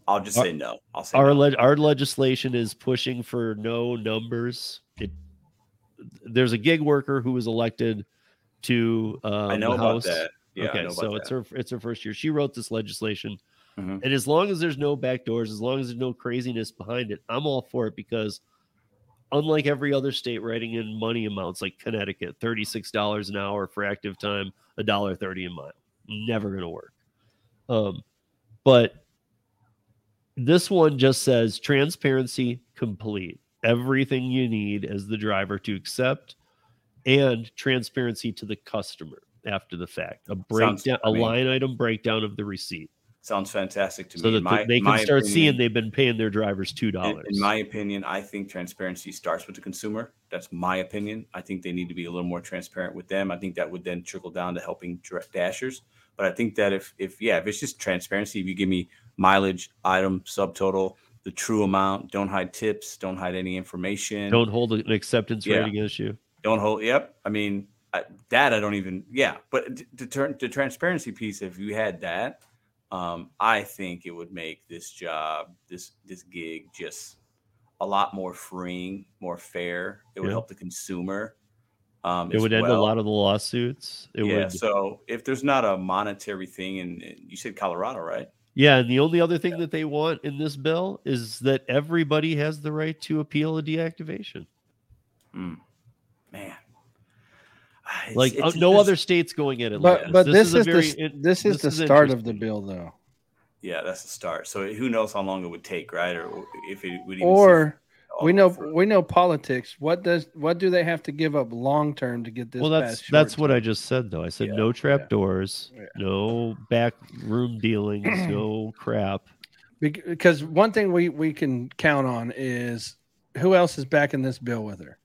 I'll just Our- say no. I'll say our no. le- our legislation is pushing for no numbers. It there's a gig worker who was elected to um, I know the about House. that. Yeah, okay, so it's that. her it's her first year. She wrote this legislation, Mhm. and as long as there's no back doors, as long as there's no craziness behind it, I'm all for it because. Unlike every other state writing in money amounts like Connecticut, thirty-six dollars an hour for active time, a dollar thirty a mile. Never gonna work. Um, but this one just says transparency complete. Everything you need as the driver to accept and transparency to the customer after the fact. A breakdown, a I mean- line item breakdown of the receipt. Sounds fantastic to so me. that my- they can start seeing they've been paying their drivers two dollars. in my opinion, I think transparency starts with the consumer. That's my opinion. I think they need to be a little more transparent with them. I think that would then trickle down to helping dashers. But I think that if, if yeah, if it's just transparency, if you give me mileage, item, subtotal, the true amount, don't hide tips, don't hide any information, Don't hold an acceptance Yeah. against you. don't hold. Yep. I mean, I, that I don't even. Yeah, but d- the, turn the transparency piece. If you had that, um, I think it would make this job, this this gig, just a lot more freeing, more fair. It would Yeah. help the consumer. Um, It would end a lot of the lawsuits. It yeah. would So if there's not a monetary thing, and you said Colorado, right? Yeah, and the only other thing that they want in this bill is that everybody has the right to appeal a deactivation. Hmm. Man. Ah, It's- Like uh, it's- no other states going in at it. But but this. this, is, is, very, the it- this is this the is start of the bill though. Yeah, that's the start. So who knows how long it would take, right? Or if it would even see Or we know for- we know politics. What does what do they have to give up long term to get this? well, that's that's short what? I just said though. I said Yeah, no trap doors, Yeah. no back room dealings, no crap. Because one thing we we can count on is who else is backing this bill with her?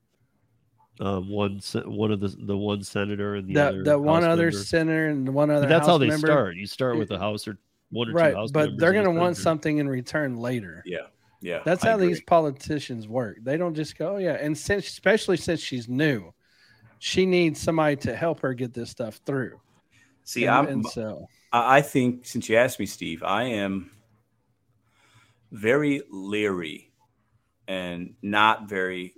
Um, one one of the the one senator and the, The other the one House other member. senator and the one other. But that's House how they member. start. You start with a house or one or two right? house But they're going to want something in return later. Yeah, yeah. That's I how agree. these politicians work. They don't just go, oh, yeah. And since, especially since she's new, she needs somebody to help her get this stuff through. See, and, I'm. and so I I think since you asked me, Steve, I am very leery and not very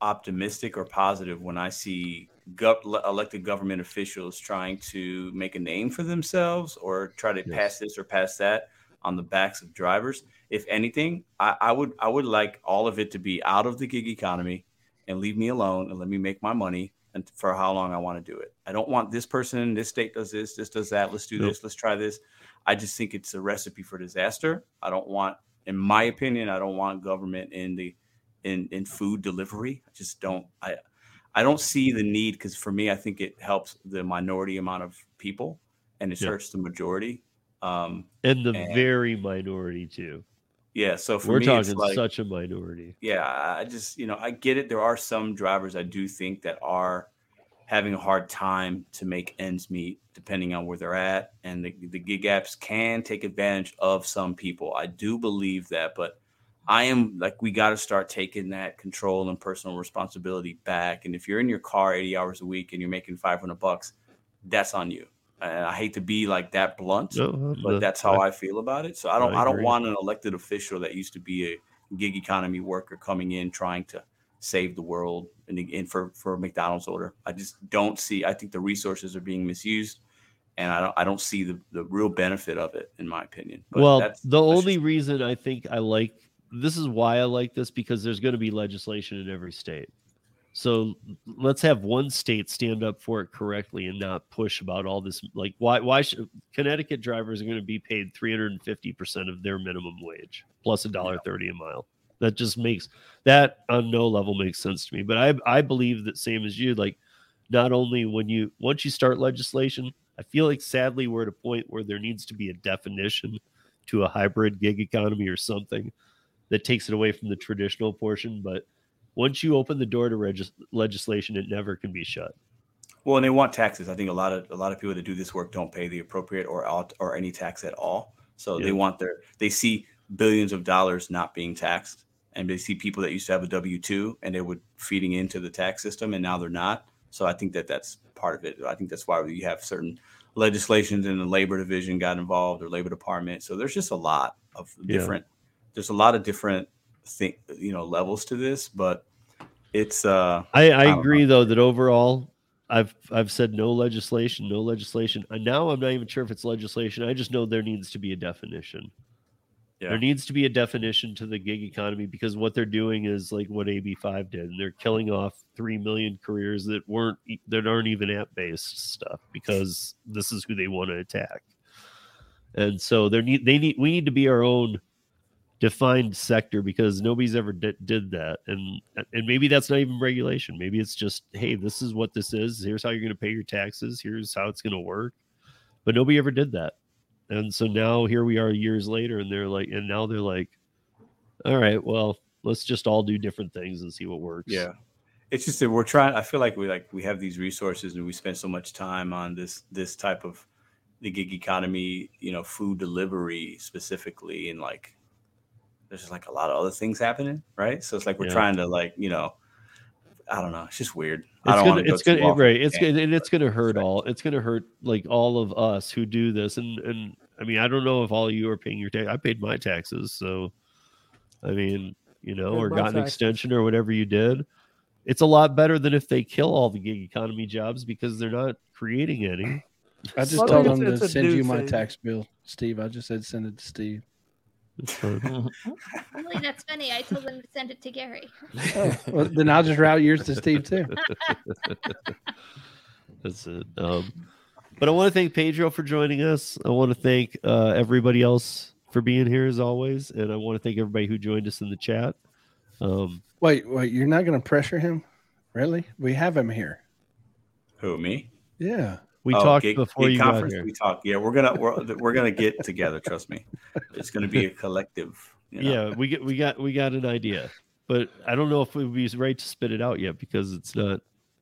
optimistic or positive when I see gov- elected government officials trying to make a name for themselves or try to Yes. pass this or pass that on the backs of drivers. If anything, I, I would I would like all of it to be out of the gig economy and leave me alone and let me make my money and for how long I want to do it. I don't want this person, in this state does this, this does that. Let's do Nope. this. Let's try this. I just think it's a recipe for disaster. I don't want, in my opinion, I don't want government in the in in food delivery. I just don't. I I don't see the need because for me, I think it helps the minority amount of people and it Yeah. hurts the majority. Um, and the and- very minority too. yeah. So for We're me, talking it's like, such a minority. yeah, I just you know I get it. There are some drivers I do think that are having a hard time to make ends meet, depending on where they're at, and the, the gig apps can take advantage of some people. I do believe that, but I am like we got to start taking that control and personal responsibility back. And if you're in your car 80 hours a week and you're making 500 bucks, that's on you. And I hate to be like that blunt, No, but not- that's how I feel about it. So I don't I I, don't want an elected official that used to be a gig economy worker coming in trying to save the world and, and for for a McDonald's order. I just don't see. I think the resources are being misused, and I don't I don't see the the real benefit of it in my opinion. But well, the only reason I think I like this is why I like this because there's going to be legislation in every state. So let's have one state stand up for it correctly and not push about all this. Like, why? Why should Connecticut drivers are going to be paid 350 percent of their minimum wage plus a dollar thirty a mile? That just makes that on no level makes sense to me. But I I believe that same as you. Like, not only when you once you start legislation, I feel like sadly we're at a point where there needs to be a definition to a hybrid gig economy or something that takes it away from the traditional portion. But once you open the door to regis- legislation, it never can be shut. Well, and they want taxes. I think a lot of a lot of people that do this work don't pay the appropriate or out or any tax at all. So Yeah. they want their they see billions of dollars not being taxed, and they see people that used to have a W two and they were feeding into the tax system, and now they're not. So I think that that's part of it. I think that's why you have certain legislations in the labor division got involved or labor department. So there's just a lot of Yeah. There's a lot of different thing you know levels to this, but it's uh I, I don't agree though that overall, I've I've said no legislation, no legislation. And now I'm not even sure if it's legislation. I just know there needs to be a definition. Yeah. There needs to be a definition to the gig economy because what they're doing is like what AB5 did. And they're killing off three million careers that weren't that aren't even app based stuff because this is who they want to attack. And so there need they need we need to be our own defined sector because nobody's ever did, did that. And and maybe that's not even regulation. Maybe it's just hey this is what this is. Here's how you're going to pay your taxes. Here's how it's going to work. But nobody ever did that. And so now here we are years later, and they're like, and now they're like, all right, well, let's just all do different things and see what works. Yeah. It's just that we're trying I feel like we like we have these resources and we spend so much time on this this type of the gig economy, you know, food delivery specifically and like there's just like a lot of other things happening, right? So it's like we're Yeah. trying to like, you know, I don't know, it's just weird. I It's don't gonna, want to go it's too gonna, off right. It's tangent, gonna, and it's gonna hurt like- all. It's gonna hurt like all of us who do this. And and I mean, I don't know if all of you are paying your tax. I paid my taxes, so I mean, you know, Paid or my got an extension or whatever you did. It's a lot better than if they kill all the gig economy jobs because they're not creating any. I just Well, told them to send you dude my thing. tax bill, Steve. I just said send it to Steve. It's. Really, that's funny. I told them to send it to Gary. Oh, well, then I'll just route yours to Steve too. That's it. Um, but I want to thank Pedro for joining us. I want to thank uh, everybody else for being here as always, and I want to thank everybody who joined us in the chat. Um, Wait, wait, you're not going to pressure him? Really? We have him here. Who me? Yeah. We Oh, talked gig- before gig you got conference, here. We talked. Yeah, we're gonna we're, we're gonna get together. Trust me, it's gonna be a collective. You know? Yeah, we get we got we got an idea, but I don't know if it would be right to spit it out yet because it's not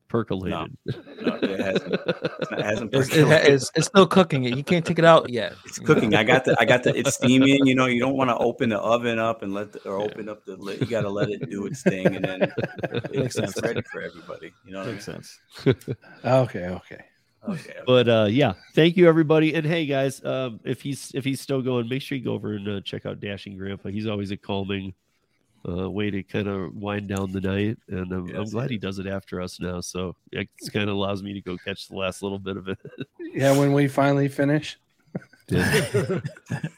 percolated. No, it hasn't. It hasn't It's, it, percolated. it's, it's still cooking. You can't take it out yet. It's cooking. I got the I got the it's steaming. You know, you don't want to open the oven up and let the, or open up the lid. You got to let it do its thing, and then it, Makes it's sense. ready for everybody. You know what I mean? Makes sense. Okay. Okay. Okay. But uh, yeah, thank you everybody. And hey guys, um, if he's if he's still going, make sure you go over and uh, check out Dashing Grandpa. He's always a calming uh, way to kind of wind down the night, and I'm, I'm glad yes. he does it after us now. So it kind of allows me to go catch the last little bit of it. Yeah. When we finally finish.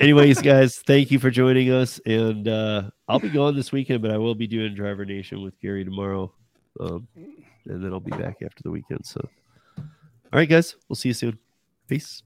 Anyways, guys, thank you for joining us, and uh, I'll be gone this weekend, but I will be doing Driver Nation with Gary tomorrow, um, and then I'll be back after the weekend. So, all right, guys, we'll see you soon. Peace.